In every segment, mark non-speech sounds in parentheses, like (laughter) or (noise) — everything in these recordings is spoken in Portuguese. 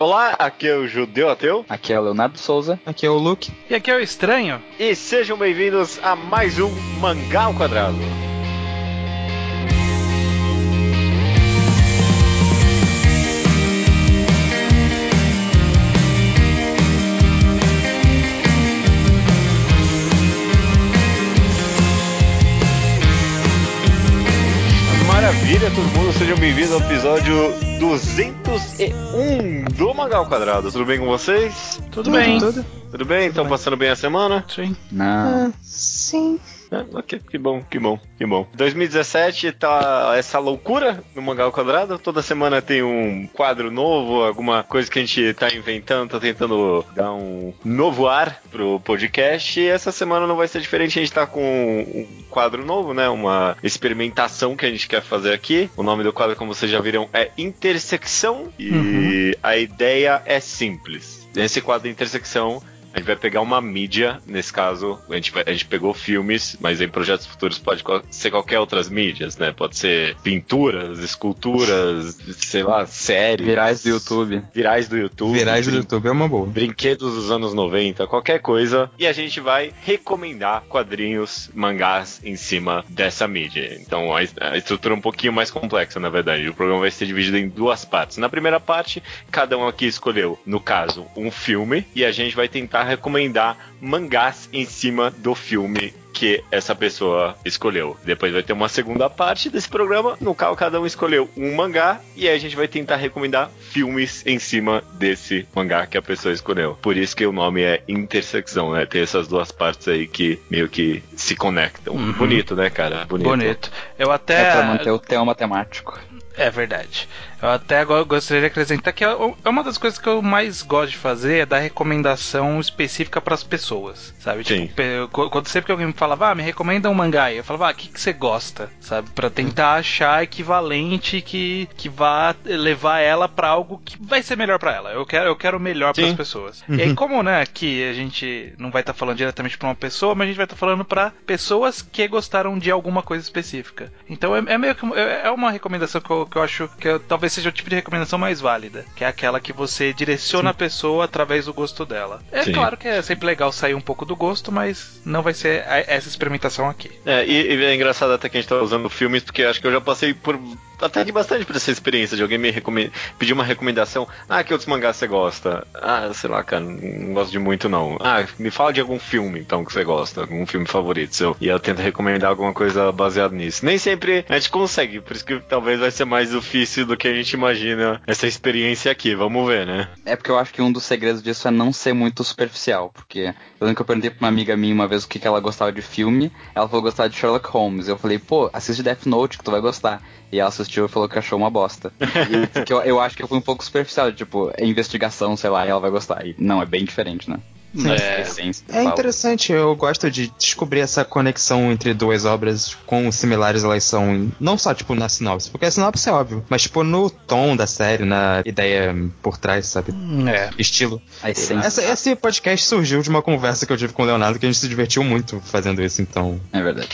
Olá, aqui é o Judeu Ateu. Aqui é o Leonardo Souza. Aqui é o Luke. E aqui é o Estranho. E sejam bem-vindos a mais um Mangá ao Quadrado. Todo mundo, sejam bem-vindos ao episódio 201 do Mangá ao Quadrado. Tudo bem com vocês? Tudo, bem. Tudo. Tudo bem? Estão passando bem a semana? Sim. Não. Ah, sim. É, ok, que bom, que bom, que bom. 2017 tá essa loucura no Mangá ao Quadrado. Toda semana tem um quadro novo, alguma coisa que a gente tá inventando, tá tentando dar um novo ar pro podcast. E essa semana não vai ser diferente, a gente tá com um quadro novo, né? Uma experimentação que a gente quer fazer aqui. O nome do quadro, como vocês já viram, é Intersecção. E a ideia é simples. Nesse quadro de intersecção, a gente vai pegar uma mídia, nesse caso, a gente, vai- a gente pegou filmes, mas em projetos futuros pode ser qualquer outras mídias, né? Pode ser pinturas, esculturas, sei lá, séries. Virais do YouTube. Virais do YouTube. Virais do YouTube é uma boa. Brinquedos dos anos 90, qualquer coisa. E a gente vai recomendar quadrinhos, mangás em cima dessa mídia. Então a, a estrutura é um pouquinho mais complexa, na verdade. O programa vai ser dividido em duas partes. Na primeira parte, cada um aqui escolheu, no caso, um filme. E a gente vai tentar recomendar mangás em cima do filme que essa pessoa escolheu. Depois vai ter uma segunda parte desse programa, no qual cada um escolheu um mangá e aí a gente vai tentar recomendar filmes em cima desse mangá que a pessoa escolheu. Por isso que o nome é Intersecção, né? Tem essas duas partes aí que meio que se conectam. Uhum. Bonito, né, cara? Bonito. Bonito. Eu É até. pra manter o tema temático. É verdade. Eu até agora gostaria de acrescentar que é é uma das coisas que eu mais gosto de fazer é dar recomendação específica para as pessoas, sabe? Sim. Tipo, qu- quando sempre que alguém me falava, ah, me recomenda um mangá, eu falava, ah, o que, que você gosta, sabe? Para tentar achar equivalente que, que vá levar ela para algo que vai ser melhor para ela. Eu quero, eu quero melhor para as pessoas. E aí, como, né, que a gente não vai estar falando diretamente para uma pessoa, mas a gente vai estar falando para pessoas que gostaram de alguma coisa específica. Então é, é meio que é é uma recomendação que eu, que eu acho que eu- talvez seja o tipo de recomendação mais válida, que é aquela que você direciona a pessoa através do gosto dela. É Sim. claro que é sempre legal sair um pouco do gosto, mas não vai ser essa experimentação aqui. É, e, e é engraçado até que a gente tá usando filmes, porque acho que eu já passei por. Até de bastante por essa experiência de alguém me recome- pedir uma recomendação. Ah, que outros mangás você gosta? Ah, sei lá, cara, não gosto de muito não. Ah, me fala de algum filme então que você gosta, algum filme favorito seu. E eu tento recomendar alguma coisa baseada nisso. Nem sempre a gente consegue, por isso que talvez vai ser mais difícil do que a gente imagina essa experiência aqui. Vamos ver, né? É porque eu acho que um dos segredos disso é não ser muito superficial. Porque eu lembro que eu perguntei pra uma amiga minha uma vez o que, que ela gostava de filme. Ela falou que gostava de Sherlock Holmes. Eu falei, pô, assiste Death Note que tu vai gostar. E ela assistiu e falou que achou uma bosta. E (laughs) que eu, eu acho que eu fui um pouco superficial, tipo, é investigação, sei lá, e ela vai gostar. E não, é bem diferente, né? Sim. É fala. interessante, eu gosto de descobrir essa conexão entre duas obras, quão similares elas são, não só, tipo, na sinopse, porque a sinopse é óbvio, mas, tipo, no tom da série, na ideia por trás, sabe? É. Estilo. A essência. Essa- esse podcast surgiu de uma conversa que eu tive com o Leonardo, que a gente se divertiu muito fazendo isso, então... É verdade.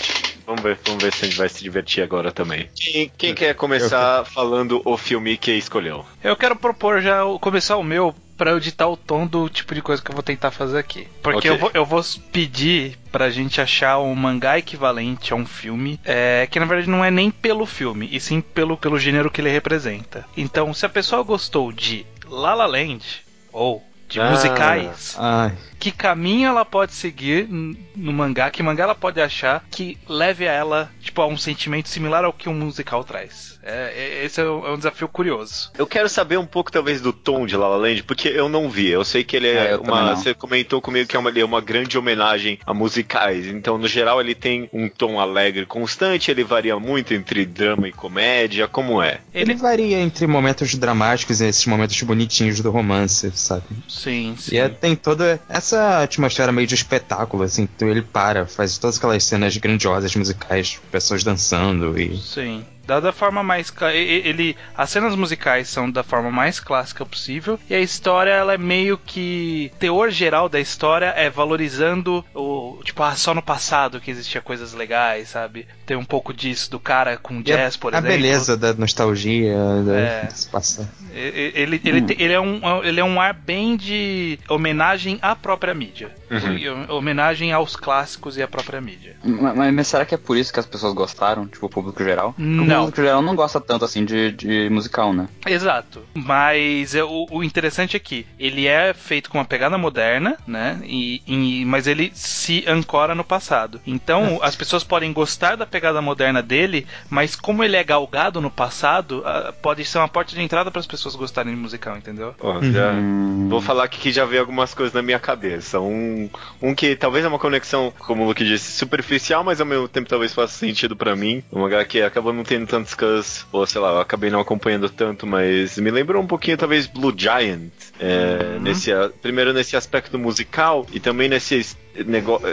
Vamos ver, vamos ver se a gente vai se divertir agora também. Quem, quem quer começar falando o filme que escolheu? Eu quero propor já começar o meu pra eu ditar o tom do tipo de coisa que eu vou tentar fazer aqui. Porque Ok. eu, vou, eu vou pedir pra gente achar um mangá equivalente a um filme, é, que na verdade não é nem pelo filme, e sim pelo, pelo gênero que ele representa. Então, se a pessoa gostou de La La Land, ou de Ah. musicais, Ai, que caminho ela pode seguir no mangá, que mangá ela pode achar que leve a ela tipo, a um sentimento similar ao que um musical traz. É, é- esse é um, é um desafio curioso. Eu quero saber um pouco, talvez, do tom de La La Land, porque eu não vi. Eu sei que ele é, É, uma. Você comentou comigo que é uma, ele é uma grande homenagem a musicais. Então, no geral, ele tem um tom alegre constante, ele varia muito entre drama e comédia. Como é? ele Ele. varia entre momentos dramáticos e esses momentos bonitinhos do romance, sabe? Sim, sim. E é- tem toda essa atmosfera meio de espetáculo, assim, então ele para, faz todas aquelas cenas grandiosas musicais, pessoas dançando e. Sim. Da, da forma mais. Ele. As cenas musicais são da forma mais clássica possível. E a história, ela é meio que. Teor geral da história é valorizando o. Tipo, ah, só no passado que existia coisas legais, sabe? Tem um pouco disso do cara com jazz, por a exemplo. A beleza da nostalgia, da é. passado. Ele, ele, hum. ele, é um, ele é um ar bem de homenagem à própria mídia. Uhum. Homenagem aos clássicos e à própria mídia. Mas, mas, será que é por isso que as pessoas gostaram? Tipo, o público geral? Não. O público geral não gosta tanto assim de, de musical, né? Exato. Mas é, o, o, interessante é que ele é feito com uma pegada moderna, né? E, e, mas ele se ancora no passado. Então, é. as pessoas podem gostar da pegada moderna dele, mas como ele é galgado no passado, pode ser uma porta de entrada para as pessoas gostarem de musical, entendeu? Oh, já, uhum. Vou falar aqui que já veio algumas coisas na minha cabeça. Um, um que talvez é uma conexão, como o Luke disse, superficial, mas ao mesmo tempo talvez faça sentido para mim. Um lugar que acabou não tendo tantos cus, ou sei lá, eu acabei não acompanhando tanto, mas me lembrou um pouquinho talvez Blue Giant. É, uhum. nesse, primeiro nesse aspecto musical e também nesse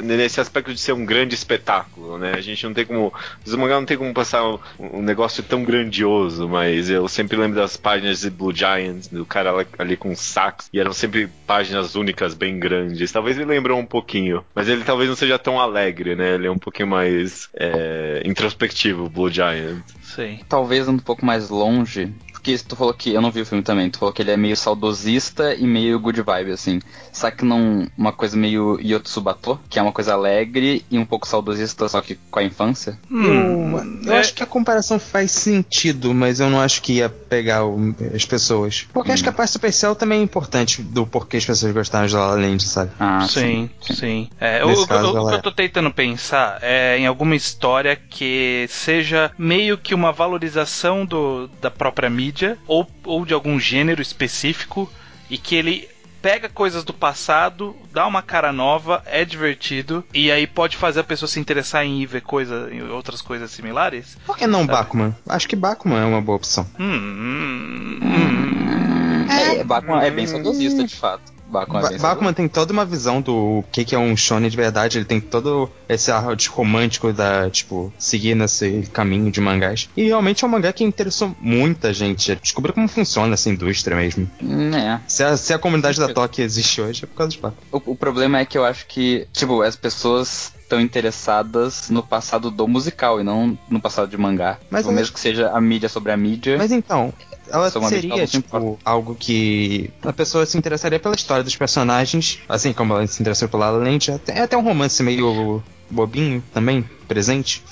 nesse aspecto de ser um grande espetáculo, né? A gente não tem como. O mangá não tem como passar um, um, negócio tão grandioso, mas eu sempre lembro das páginas de Blue Giants, do cara ali com sax, e eram sempre páginas únicas bem grandes. Talvez me lembrou um pouquinho, mas ele talvez não seja tão alegre, né? Ele é um pouquinho mais é, introspectivo, Blue Giant. Sim. Talvez um pouco mais longe porque tu falou que eu não vi o filme também, tu falou que ele é meio saudosista e meio good vibe, assim. Será que não uma coisa meio Yotsubato, que é uma coisa alegre e um pouco saudosista, só que com a infância? Hum, eu, eu é... acho que a comparação faz sentido, mas eu não acho que ia pegar o, as pessoas. Porque hum. acho que a parte superficial também é importante do porquê as pessoas gostaram de La La Land, sabe? Ah, sim, sim. sim. É, o, caso, o, o que eu tô tentando pensar é em alguma história que seja meio que uma valorização do, da própria mídia mídia ou, ou de algum gênero específico e que ele pega coisas do passado, dá uma cara nova, é divertido e aí pode fazer a pessoa se interessar em ir ver coisa, em outras coisas similares. Por que não sabe? Bakuman? Acho que Bakuman é uma boa opção. Hum, hum, hum, é, Bakuman é bem saudosista, de fato. Bakuman, Bakuman tem toda uma visão do que, que é um shonen de verdade. Ele tem todo esse ar romântico da, tipo, seguir nesse caminho de mangás. E realmente é um mangá que interessou muita gente. Descobrir como funciona essa indústria mesmo. Hum, é. Se a, se a comunidade da Toque existe hoje, é por causa de Bakuman. O, o problema é que eu acho que, tipo, as pessoas estão interessadas no passado do musical e não no passado de mangá. Mas tipo, mesmo que seja a mídia sobre a mídia. Mas então, ela seria, tipo, algo que a pessoa se interessaria pela história dos personagens, assim como ela se interessou pela Lente. É até um romance meio bobinho também, presente.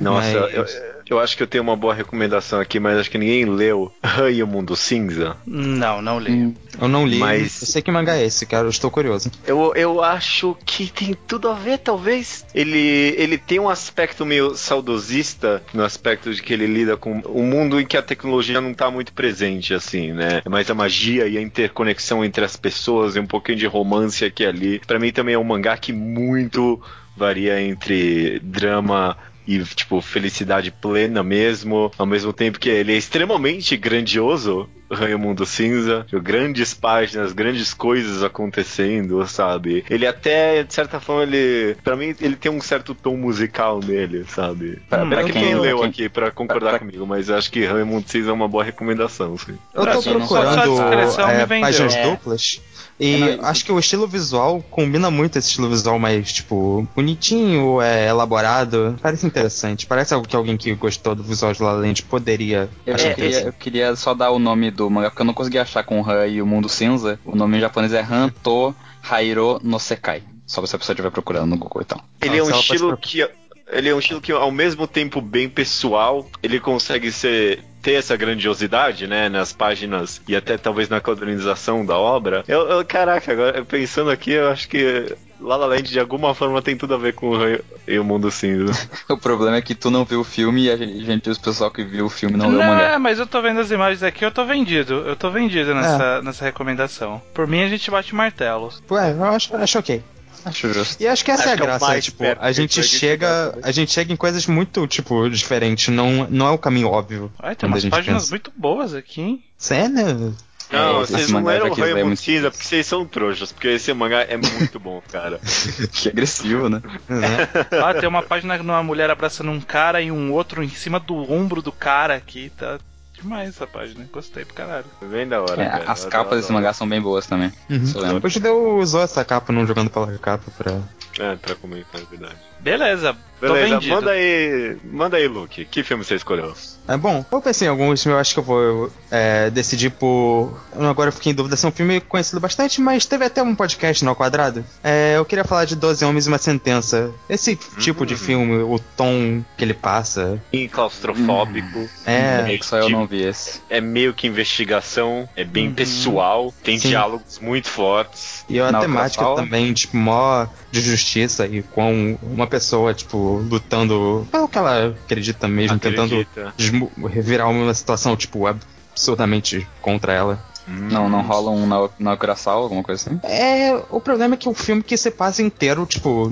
Nossa, mas... eu, eu acho que eu tenho uma boa recomendação aqui, mas acho que ninguém leu Han e o Mundo Cinza. Não, não li. Hum, eu não li, mas eu sei que mangá é esse, cara, eu estou curioso. Eu, eu acho que tem tudo a ver, talvez. Ele, ele tem um aspecto meio saudosista, no aspecto de que ele lida com um mundo em que a tecnologia não está muito presente, assim, né? É mais a magia e a interconexão entre as pessoas e um pouquinho de romance aqui e ali. Para mim também é um mangá que muito varia entre drama e, tipo, felicidade plena mesmo, ao mesmo tempo que ele é extremamente grandioso, Ranho Mundo Cinza, grandes páginas, grandes coisas acontecendo, sabe? Ele até, de certa forma, ele. para mim, ele tem um certo tom musical nele, sabe? Pra, hum, pra quem, quem leu quem... aqui pra concordar pra, comigo, mas acho que Ranho Mundo Cinza é uma boa recomendação, sim. Eu tô procurando é, páginas duplas. E é, acho que o estilo visual combina muito esse estilo visual mais, tipo, bonitinho, é, elaborado. Parece interessante. Parece algo que alguém que gostou do visual de La Land poderia eu, achar é, eu queria só dar o nome do mangá, porque eu não consegui achar com Han e o Mundo Cinza. O nome em japonês é Han To Hairo no Sekai. Só se a pessoa estiver procurando no Google então. Ele é um estilo que ele é um estilo que ao mesmo tempo bem pessoal, ele consegue ser ter essa grandiosidade, né, nas páginas e até talvez na quadrinização da obra. Eu, eu, caraca, agora pensando aqui, eu acho que La La Land de alguma forma tem tudo a ver com o, e o Mundo Cinza. (laughs) o problema é que tu não viu o filme e a gente, os pessoal que viu o filme não, não leu o mangá. É, mas eu tô vendo as imagens aqui, eu tô vendido. Eu tô vendido nessa, é. nessa recomendação. Por mim a gente bate martelo. Ué, eu acho, acho ok. Acho justo. E acho que essa acho é a é graça, é tipo, a gente chega, a gente chega em coisas muito, tipo, diferentes, não, não é o caminho óbvio. Ai, tem umas páginas pensa. muito boas aqui, hein? Sério? Não, é, vocês não leram o Rainbow é. Cinza porque vocês são trouxas, porque esse mangá é muito bom, cara. (laughs) que agressivo, né? Uhum. (laughs) ah, tem uma página numa mulher abraçando um cara e um outro em cima do ombro do cara aqui, tá? Demais essa página. Gostei pro caralho. Bem da hora. É, as capas desse mangá são bem boas também. Uhum. Hoje deu usou essa capa não jogando pela capa pra. É, pra comentar, é verdade. Beleza, Beleza, manda aí, manda aí, Luke. Que filme você escolheu? É bom, eu pensei em alguns, eu acho que eu vou é, decidir por. Agora eu fiquei em dúvida se é um filme conhecido bastante, mas teve até um podcast no quadrado. É, eu queria falar de Doze Homens e uma Sentença. Esse tipo de uhum. filme, o tom que ele passa. E claustrofóbico. Hum. É, é que só eu não vi esse. É meio que investigação, é bem uhum. pessoal, tem Sim. diálogos muito fortes. E a temática também, tipo, mó de justiça e com uma pessoa, tipo, lutando pelo que ela acredita mesmo, acredita. tentando revirar uma situação, tipo, absurdamente contra ela. Hum. Não, não rola um na, na Curaçao, alguma coisa assim? É, o problema é que é um filme que se passa inteiro, tipo,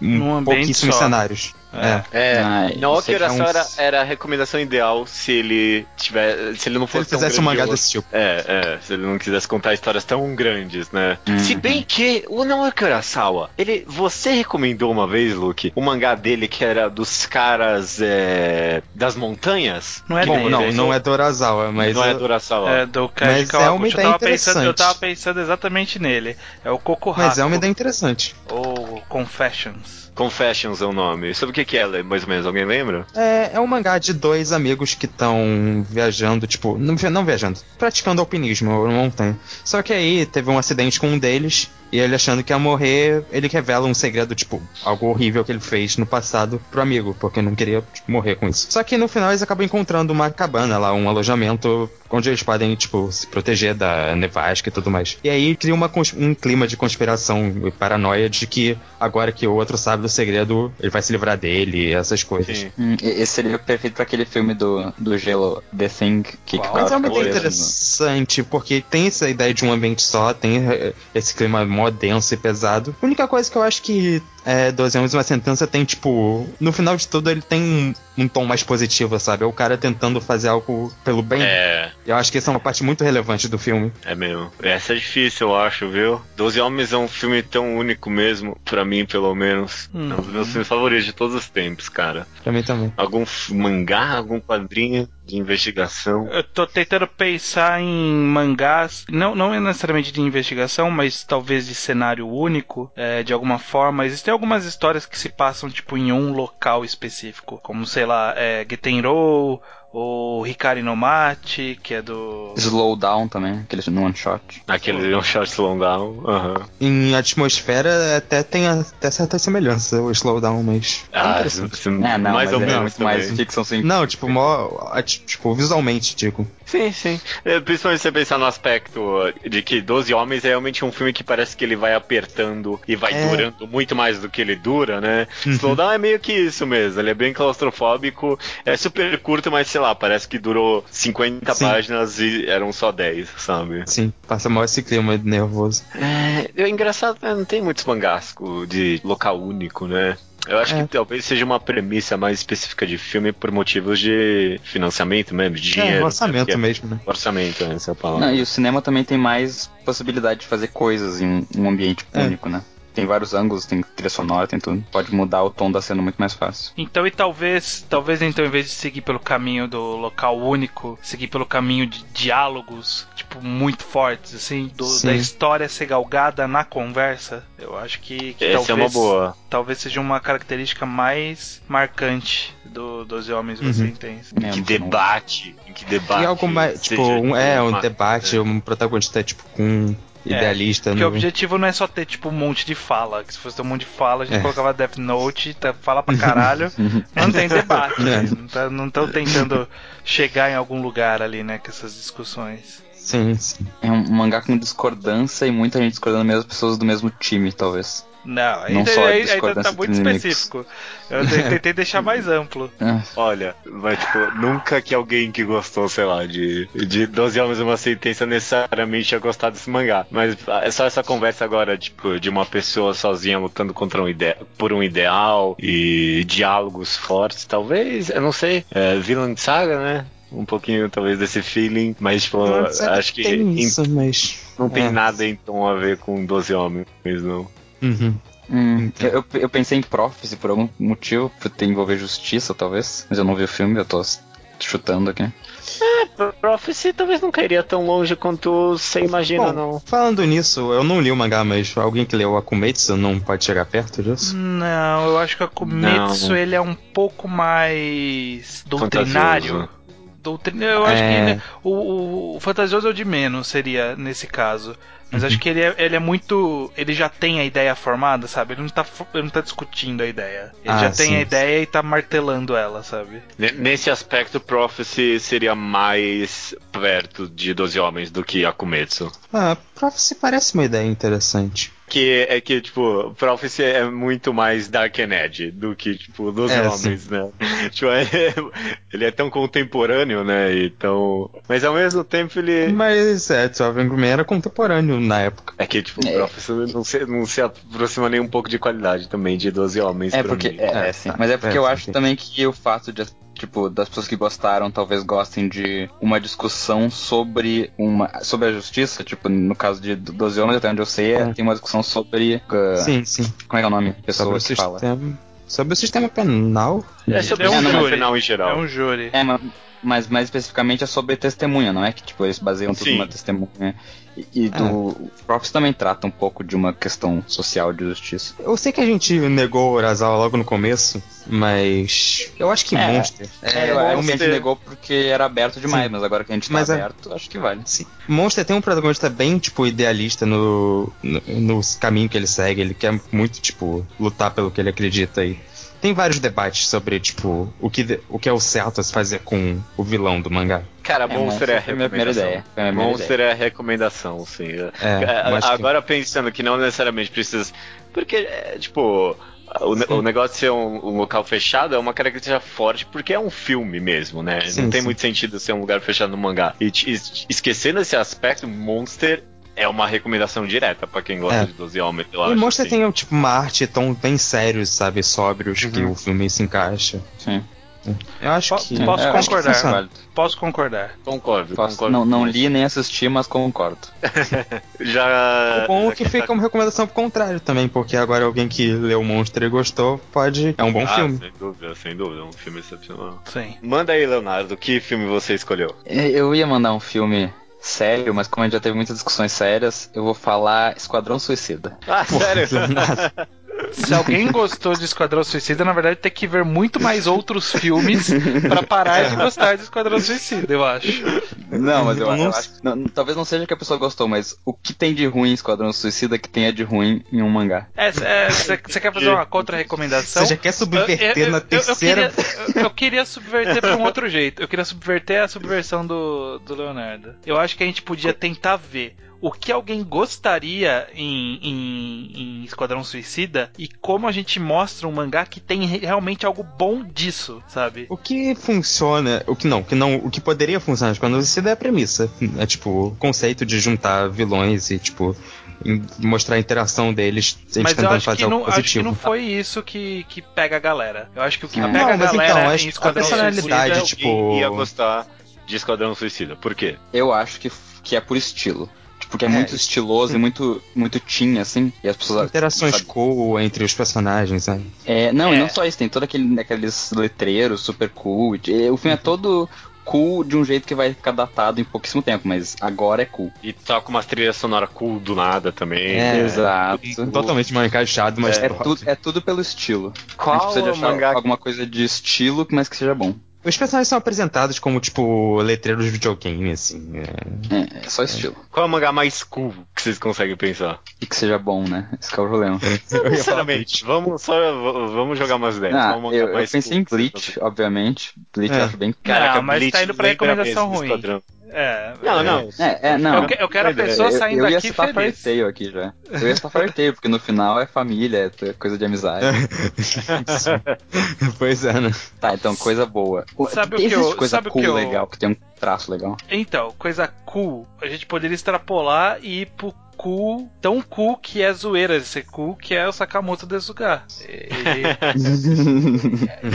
em pouquíssimos só. cenários. É. é. Ah, na Okuração é era, era a recomendação ideal se ele tiver. Se ele não fosse. Se ele fizesse um mangá desse tipo. É, é. Se ele não quisesse contar histórias tão grandes, né? Uhum. Se bem que o Naoki Urasawa, ele. Você recomendou uma vez, Luke, o mangá dele que era dos caras é, das montanhas? Não é Bom, dele, não, não é do Urasawa, mas. Não é do Urasawa. É do Kaji mas é uma ideia eu, tava pensando, eu tava pensando exatamente nele. É o Kokohaku. Mas é uma ideia interessante. Ou Confessions. Confessions é o nome. Sobre o que, que é, mais ou menos? Alguém lembra? É, é um mangá de dois amigos que estão viajando, tipo, não, não viajando, praticando alpinismo, não tem. Só que aí teve um acidente com um deles e ele achando que ia morrer, ele revela um segredo, tipo, algo horrível que ele fez no passado pro amigo, porque não queria tipo, morrer com isso. Só que no final eles acabam encontrando uma cabana lá, um alojamento onde eles podem, tipo, se proteger da nevasca e tudo mais. E aí cria uma, um clima de conspiração e paranoia de que agora que o outro sabe do segredo, ele vai se livrar dele, essas coisas. Hum, esse seria perfeito para aquele filme do, do gelo, The Thing, que Mas é uma ideia interessante, porque tem essa ideia de um ambiente só, tem eh, esse clima mó denso e pesado. A única coisa que eu acho que é, 12 anos e uma sentença tem, tipo. No final de tudo, ele tem um, um, tom mais positivo, sabe? É o cara tentando fazer algo pelo bem. É. Eu acho que essa é uma parte muito relevante do filme. É mesmo. Essa é difícil, eu acho, viu? 12 Homens é um filme tão único mesmo, para mim, pelo menos. Hum. É um dos meus filmes favoritos de todos os tempos, cara. Pra mim também. Algum mangá, algum quadrinho de investigação? Eu tô tentando pensar em mangás, não, não necessariamente de investigação, mas talvez de cenário único, é, de alguma forma. Existem algumas histórias que se passam, tipo, em um local específico, como, sei lá, é, Getenro, o Hikari no Mate, que é do. Slow Down também, aquele no one shot. Aquele one shot slow down, uhum. Em atmosfera até tem até certa semelhança o slow down, mas. Ah, é, é não, mais ou é menos. mais ficção científica. Não, tipo, mó, tipo, visualmente, digo. Sim, sim. É, principalmente se você pensar no aspecto de que 12 Homens é realmente um filme que parece que ele vai apertando e vai é. durando muito mais do que ele dura, né? Uhum. Slowdown é meio que isso mesmo. Ele é bem claustrofóbico, é super curto, mas sei lá, parece que durou 50 sim. páginas e eram só 10, sabe? Sim, passa mal esse clima nervoso. É, é engraçado, né? não tem muitos mangás de local único, né? Eu acho é. que talvez seja uma premissa mais específica de filme por motivos de financiamento mesmo, de dinheiro. É, orçamento né? mesmo, né? Orçamento, né? essa é a palavra. Não, e o cinema também tem mais possibilidade de fazer coisas em um ambiente é. único, né? Tem vários ângulos, tem trilha sonora, tem tudo. Pode mudar o tom da cena muito mais fácil. Então, e talvez, talvez então, em vez de seguir pelo caminho do local único, seguir pelo caminho de diálogos, tipo, muito fortes, assim, do, da história ser galgada na conversa, eu acho que, que talvez, é uma boa. talvez seja uma característica mais marcante do Doze Homens uhum. Você Entende. Em que debate, em que debate. E algo mais, tipo, um, é, um debate, é. um protagonista, tipo, com é, idealista. Porque no... o objetivo não é só ter, tipo, um monte de fala. Que se fosse ter um monte de fala, a gente é. colocava Death Note, tá, fala pra caralho. (laughs) não tem debate. É. Né? Não estão tentando chegar em algum lugar ali, né, com essas discussões. Sim, sim. É um mangá com discordância e muita gente discordando, mesmo pessoas do mesmo time, talvez. Não, ainda, não ainda, ainda tá muito específico. Eu tentei deixar mais amplo. É. (laughs) Olha, mas tipo, nunca que alguém que gostou, sei lá, de, de 12 Homens e uma Sentença necessariamente ia gostar desse mangá. Mas é só essa conversa agora, tipo, de uma pessoa sozinha lutando contra um ide por um ideal e diálogos fortes, talvez, eu não sei, é, Villain Saga, né? um pouquinho talvez desse feeling, mas tipo, acho que tem isso, em, mas não tem é. nada em tom a ver com 12 homens, não. Uhum. Hum, eu, eu pensei em Prophecy por algum motivo, por ter envolver justiça, talvez. Mas eu não vi o filme, eu tô chutando aqui. É, Prophecy talvez não cairia tão longe quanto você imagina, Bom, não. Falando nisso, eu não li o mangá, mas alguém que leu Akumetsu não pode chegar perto disso? Não, eu acho que Akumetsu ele é um pouco mais doutrinário. Doutrina, eu é... acho que né, o, o fantasioso é o de menos, seria nesse caso. Mas acho que ele é, ele é muito. Ele já tem a ideia formada, sabe? Ele não tá, ele não tá discutindo a ideia. Ele ah, já tem sim, a ideia sim. e tá martelando ela, sabe? Nesse aspecto, Prophecy seria mais perto de Doze Homens do que Akumetsu. Ah, Prophecy parece uma ideia interessante que é que, tipo, Prophecy é muito mais Dark and Edge do que, tipo, dos é, homens, sim. né? (laughs) tipo, é, ele é tão contemporâneo, né? E tão... Mas ao mesmo tempo ele. Mas é, Sovereign Green era contemporâneo na época. É que, tipo, é. Prophecy não se, não se aproxima nem um pouco de qualidade também de 12 homens. É porque. Mim. É, é, sim. Mas é porque é, eu sim, acho sim. também que o fato de tipo, das pessoas que gostaram talvez gostem de uma discussão sobre uma sobre a justiça, tipo, no caso de 12 homens, até onde eu sei, é. tem uma discussão sobre uh, Sim, sim. Como é que é o nome? Pessoa sobre que fala. Sistema, sobre o sistema penal. É sobre é o sistema penal em geral. É um júri. É, mas mas mais especificamente é sobre testemunha, não é que tipo eles baseiam tudo numa testemunha. E, e é. do Props também trata um pouco de uma questão social de justiça. Eu sei que a gente negou o Urasawa logo no começo, mas eu acho que é, Monster. É, é, a gente negou porque era aberto demais, sim. mas agora que a gente tá mas é- aberto, acho que vale. Sim. Monster tem um protagonista bem tipo idealista no, no, no caminho que ele segue, ele quer muito tipo lutar pelo que ele acredita e tem vários debates sobre, tipo, o que, o que é o certo a se fazer com o vilão do mangá. Cara, é, Monster, é a recomendação. É Monster é a recomendação, sim. É, é agora que... pensando que não necessariamente precisa. Porque, é, tipo, o, o, negócio de ser um, um, local fechado é uma característica forte porque é um filme mesmo, né? Sim, não tem sim. muito sentido ser um lugar fechado no mangá. E esquecendo esse aspecto, Monster é uma recomendação direta para quem gosta é. de 12 Homens, eu e acho. E mostra assim. tem tipo, uma arte tão bem sérios, sabe? Sóbrios, uhum. que o filme se encaixa. Sim. Eu acho que. Posso é, concordar. Que posso concordar. Concordo, posso, concordo. Não, não li nem assisti, mas concordo. (laughs) já. O bom é que fica uma recomendação pro contrário também, porque agora alguém que leu o Monstro e gostou pode. É um bom ah, filme. Sem dúvida, sem dúvida. É um filme excepcional. Sim. Manda aí, Leonardo, que filme você escolheu? Eu ia mandar um filme sério, mas como a gente já teve muitas discussões sérias, eu vou falar Esquadrão Suicida. Ah, sério? (laughs) Se alguém gostou de Esquadrão Suicida, na verdade tem que ver muito mais outros filmes para parar de gostar de Esquadrão Suicida, eu acho. Não, mas eu, eu acho. Não, talvez não seja que a pessoa gostou, mas o que tem de ruim em Esquadrão Suicida que tenha de ruim em um mangá? É, você é, quer fazer uma contra-recomendação? Você já quer subverter eu, eu, na terceira. Eu queria, eu queria subverter de um outro jeito. Eu queria subverter a subversão do, do Leonardo. Eu acho que a gente podia tentar ver o que alguém gostaria em, em, em, Esquadrão Suicida e como a gente mostra um mangá que tem realmente algo bom disso, sabe? O que funciona, o que não, o que não, o que poderia funcionar em Esquadrão Suicida é a premissa. É tipo, o conceito de juntar vilões e, tipo, mostrar a interação deles, eles Mas tentando fazer algo não, positivo. Acho que não foi isso que, que pega a galera. Eu acho que o que é. pega não, a galera então, em Esquadrão a personalidade, Suicida... tipo... ia gostar de Esquadrão Suicida. Por quê? Eu acho que, que é por estilo porque é, é muito estiloso e muito, muito teen, assim. E as pessoas. Interações sabe? cool entre os personagens, né? É, não, é. e não só isso, tem todo aquele, aqueles letreiros super cool. E, o filme é todo cool de um jeito que vai ficar datado em pouquíssimo tempo, mas agora é cool. E tá com uma trilha sonora cool do nada também. É, exato. Totalmente mal encaixado, mas. É, é, tudo, é tudo pelo estilo. Qual a gente precisa de achar mangá... alguma coisa de estilo, mas que seja bom. Os personagens são apresentados como, tipo, letreiros de videogame, assim. É, é, é só estilo. Qual é o mangá mais cool que vocês conseguem pensar? E que seja bom, né? Esse é o problema. (laughs) Sinceramente, vamos, só, vamos jogar umas ideias. Ah, eu, eu pensei cool, em Bleach, obviamente. Bleach é. eu acho bem... Caraca, não, mas Bleach tá indo pra recomendação ruim. É, não, não. É, é, não. Eu, eu quero a pessoa saindo eu, eu aqui feliz. Eu ia farteio aqui já. Eu ia estar farteio, porque no final é família, é coisa de amizade. (laughs) pois é, né? Tá, então coisa boa. Sabe o que eu, coisa sabe cool que eu... legal, que tem um traço legal. Então, coisa cool, a gente poderia extrapolar e ir pro cool, tão cool que é zoeira de ser cool, que é o Sakamoto Desuga. Ele,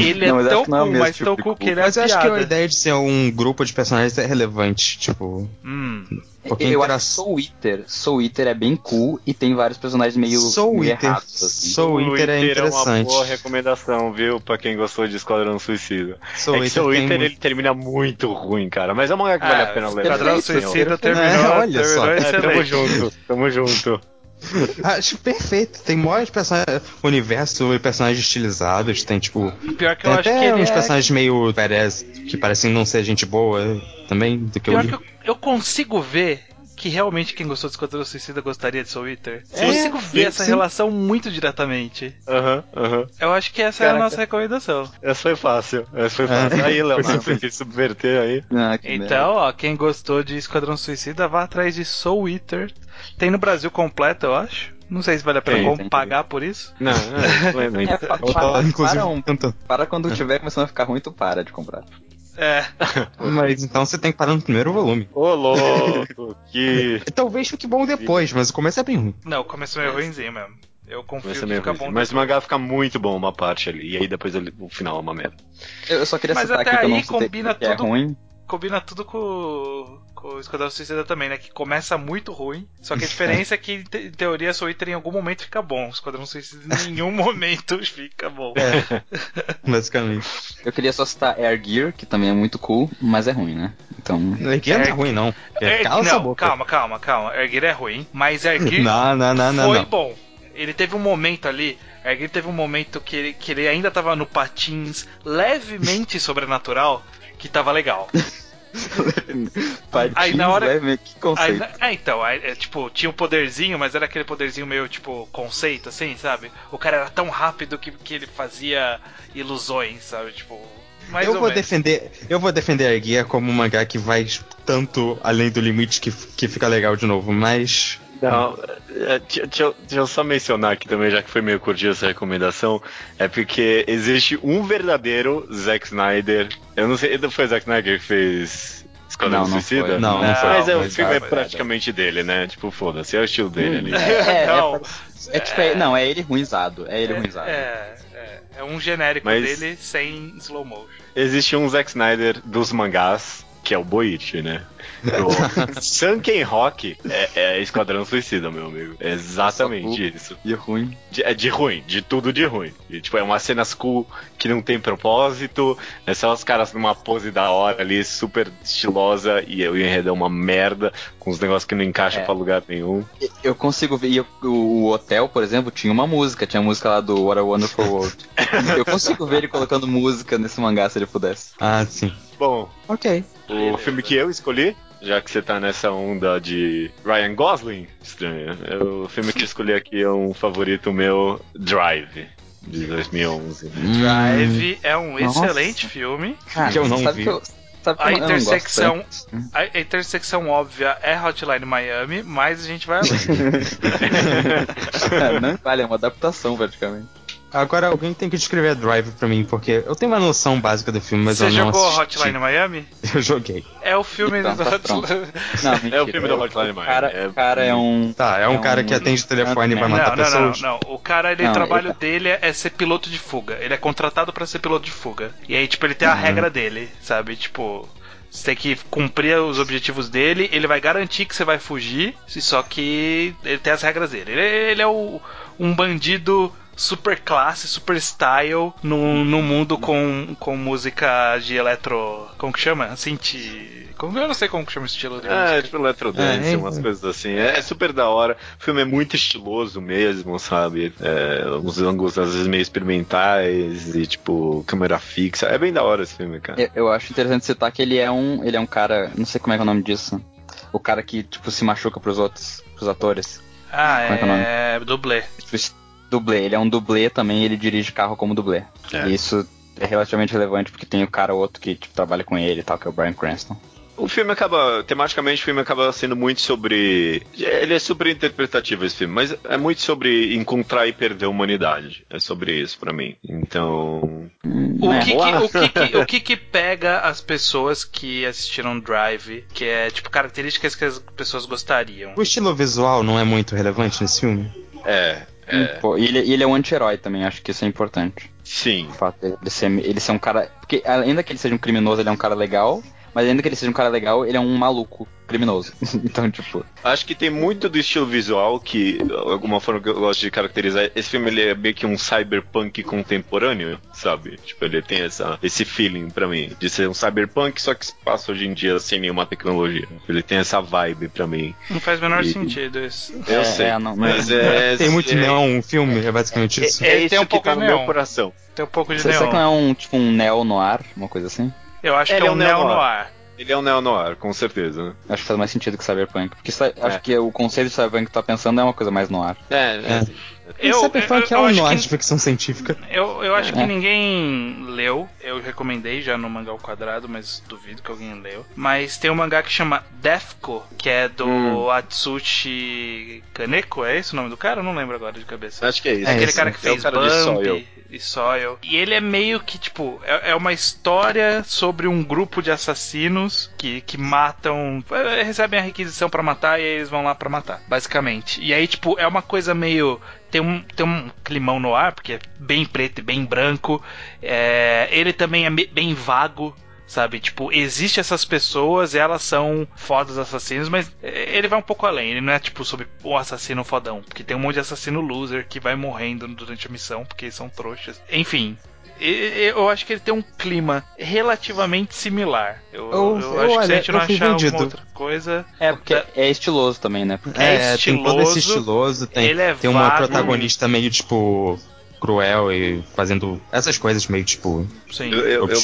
ele é (laughs) não, tão cool, é mas tipo tão cool que ele é Mas eu acho que a ideia de ser um grupo de personagens é relevante, tipo... Hum. Porque eu intera... acho que Soul Eater, Soul Eater é bem cool e tem vários personagens meio, Soul meio Eater, errados. Assim. Soul Eater é interessante. é uma boa recomendação, viu? Pra quem gostou de Esquadrão Suicida. Soul é que Soul Eater ele termina muito ruim, cara. Mas é uma mangá que vale a pena ler. Esquadrão Suicida terminou, é, olha terminou só. É, tamo junto, tamo junto. (laughs) Acho perfeito. Tem mais personagens. Universo e personagens estilizados. Tem, tipo. Pior que eu acho até que uns é... personagens meio. Parece, que parecem não ser gente boa também. Do que Pior eu que eu, eu consigo ver que realmente quem gostou de Esquadrão Suicida gostaria de Soul Eater. É, consigo ver essa sim. relação muito diretamente. Aham, uhum, aham. Uhum. Eu acho que essa Caraca. é a nossa recomendação. Essa foi fácil. Essa foi fácil. É. Aí, Leonardo, você quis subverter aí. Ah, então, ó, quem gostou de Esquadrão Suicida, vá atrás de Soul Eater. Tem no Brasil completo, eu acho. Não sei se vale a pena tem, tem, pagar por isso. Não, não, não, não. É, (laughs) para, para, para, para, quando tiver começando a ficar ruim, tu para de comprar. É. (laughs) Mas então você tem que parar no primeiro volume. Ô, louco, (laughs) que. Talvez fique bom depois, mas o começo é bem ruim. Não, o começo é meio ruimzinho mesmo. Eu confio que fica ruimzinho. bom. Mas o mangá fica muito bom uma parte ali, e aí depois ele, o final é uma merda. Eu só queria mas citar aqui que eu não combina que é tudo, é ruim. Combina tudo com o Esquadrão Suicida também, né? Que começa muito ruim. Só que a diferença é que, em teoria, Soul Eater em algum momento fica bom. O Esquadrão Suicida em nenhum (laughs) momento fica bom. É, (laughs) basicamente. Eu queria só citar Air Gear, que também é muito cool, mas é ruim, né? Então. Air Gear não é ruim, não. Air... Cala não, boca. Calma, calma, calma. Air Gear é ruim, mas Air (laughs) Gear não, não, não, não, foi não. bom. Ele teve um momento ali. Air Gear teve um momento que ele, que ele ainda tava no patins levemente sobrenatural, que tava legal. (laughs) aí na hora. Né? Que conceito. Aí, é, então, aí, é, tipo, tinha um poderzinho, mas era aquele poderzinho meio, tipo, conceito, assim, sabe? O cara era tão rápido que, que ele fazia ilusões, sabe? Tipo. Mais eu vou menos. defender, eu vou defender a guia como um mangá que vai tanto além do limite que, que fica legal de novo, mas não, é, deixa, deixa, eu só mencionar aqui também, já que foi meio curtinha essa recomendação, é porque existe um verdadeiro Zack Snyder. Eu não sei, foi o Zack Snyder que fez Esquadrão Suicida? Não, não, não foi. Mas é, o filme é praticamente dele, né? Tipo, foda-se, é o estilo dele ali. É, é, não. É, é, tipo, é, não, é ele ruizado. É ele é, ruizado. É, é, é um genérico Mas dele sem slow motion. Existe um Zack Snyder dos mangás, que é o Boichi, né? O (laughs) Sunken Rock é, é, Esquadrão Suicida, meu amigo. É exatamente isso. De ruim. De, é de ruim, de tudo de ruim. E, tipo, é umas cenas cool que não tem propósito. É só os caras numa pose da hora ali, super estilosa, e o enredo é uma merda, com os negócios que não encaixam é. pra lugar nenhum. Eu consigo ver. Eu, o hotel, por exemplo, tinha uma música, tinha a música lá do What a Wonderful World. (laughs) eu consigo ver ele colocando música nesse mangá se ele pudesse. Ah, sim. Bom, ok. O filme que eu escolhi já que você tá nessa onda de Ryan Gosling, estranho. O filme que eu escolhi aqui é um favorito meu, Drive. De 2011. Drive é um Nossa. excelente filme. Cara, que eu não vi. Eu, a intersecção, a intersecção óbvia é Hotline Miami, mas a gente vai além. (laughs) não vale, é uma adaptação praticamente. Agora alguém tem que descrever Drive pra mim, porque eu tenho uma noção básica do filme, mas Você eu não jogou assisti. Hotline Miami? (laughs) Eu joguei. É o filme então, do tá Hotline Não, mentira, (laughs) É o filme do Hotline Miami. Cara, é... cara é um... Tá, é um é cara um... que atende o telefone e vai matar não, pessoas? Não, não, não. O cara, ele, não, o trabalho ele... dele é ser piloto de fuga. Ele é contratado para ser piloto de fuga. E aí, tipo, ele tem a uhum. regra dele, sabe? Tipo... Você tem que cumprir os objetivos dele, ele vai garantir que você vai fugir, só que ele tem as regras dele. Ele, ele é o, um bandido super classe, super style no, no mundo com, com música de eletro. Como que chama? Synth. Como, eu não sei como que chama esse estilo de é, música. É, tipo eletrodance, é, umas é. coisas assim. É, é, super da hora. O filme é muito estiloso mesmo, sabe? É, uns ângulos às vezes meio experimentais e tipo câmera fixa. É bem da hora esse filme, cara. Eu, eu acho interessante citar que ele é um, ele é um cara, não sei como é que é o nome disso. O cara que tipo se machuca pros outros, pros atores. Ah, é, é, é dublê. Dublê. Ele é um dublê também, ele dirige carro como dublê. É. E isso é relativamente relevante porque tem o cara outro que tipo, trabalha com ele e tal, que é o Brian Cranston. O filme acaba, tematicamente, o filme acaba sendo muito sobre. Ele é super interpretativo esse filme, mas é muito sobre encontrar e perder a humanidade. É sobre isso para mim. Então. O, é. que, que, o, que, que, (laughs) o que que pega as pessoas que assistiram Drive, que é tipo características que as pessoas gostariam? O estilo visual não é muito relevante nesse filme? É, é. E ele, ele é um anti-herói também, acho que isso é importante. Sim. O fato dele ser, ele ser um cara. Porque ainda que ele seja um criminoso, ele é um cara legal. Mas ainda que ele seja um cara legal, ele é um maluco criminoso. (laughs) então, tipo. Acho que tem muito do estilo visual que, alguma forma que eu gosto de caracterizar. Esse filme ele é meio que um cyberpunk contemporâneo, sabe? Tipo, ele tem essa, esse feeling para mim de ser um cyberpunk, só que se passa hoje em dia sem nenhuma tecnologia. Ele tem essa vibe para mim. Não faz o menor e... sentido isso. Eu é, sei. É, não, mas é, (laughs) tem muito é, neon um filme, é basicamente isso. É, é, tem um pouco tá no meu coração. Tem um pouco de Você neon. Será que não é um, tipo, um neo noir, uma coisa assim? Eu acho que é um neo-noir. Ele é um neo-noir, com certeza. Né? Acho que faz mais sentido que Cyberpunk. Porque é. acho que o conceito de Cyberpunk que tu tá pensando é uma coisa mais noir. É, é. é. Eu, Cyberpunk eu, eu, é um noir que... de ficção científica. Eu, eu acho é. que ninguém leu. Eu recomendei já no mangá ao quadrado, mas duvido que alguém leu. Mas tem um mangá que chama Defco, que é do hum. Atsushi Kaneko, é esse o nome do cara? Eu não lembro agora de cabeça. Acho que é isso. É aquele esse. cara que fez é Bump e Soil. E ele é meio que, tipo, é, é, uma história sobre um grupo de assassinos que, que matam. É, recebem a requisição para matar e eles vão lá para matar, basicamente. E aí, tipo, é uma coisa meio tem um, tem um climão no ar, porque é bem preto e bem branco. É, ele também é bem vago, sabe? Tipo, existe essas pessoas, elas são fodas assassinos, mas ele vai um pouco além. Ele não é tipo sobre o assassino fodão, porque tem um monte de assassino loser que vai morrendo durante a missão porque são trouxas. Enfim, eu acho que ele tem um clima relativamente similar. Eu, eu, eu acho que se a gente não achar alguma outra coisa. É, porque é, é estiloso também, né? Porque é, é estiloso, tem todo esse estiloso, tem, ele é tem uma protagonista meio tipo cruel e fazendo essas coisas meio tipo. Sim. Eu, eu,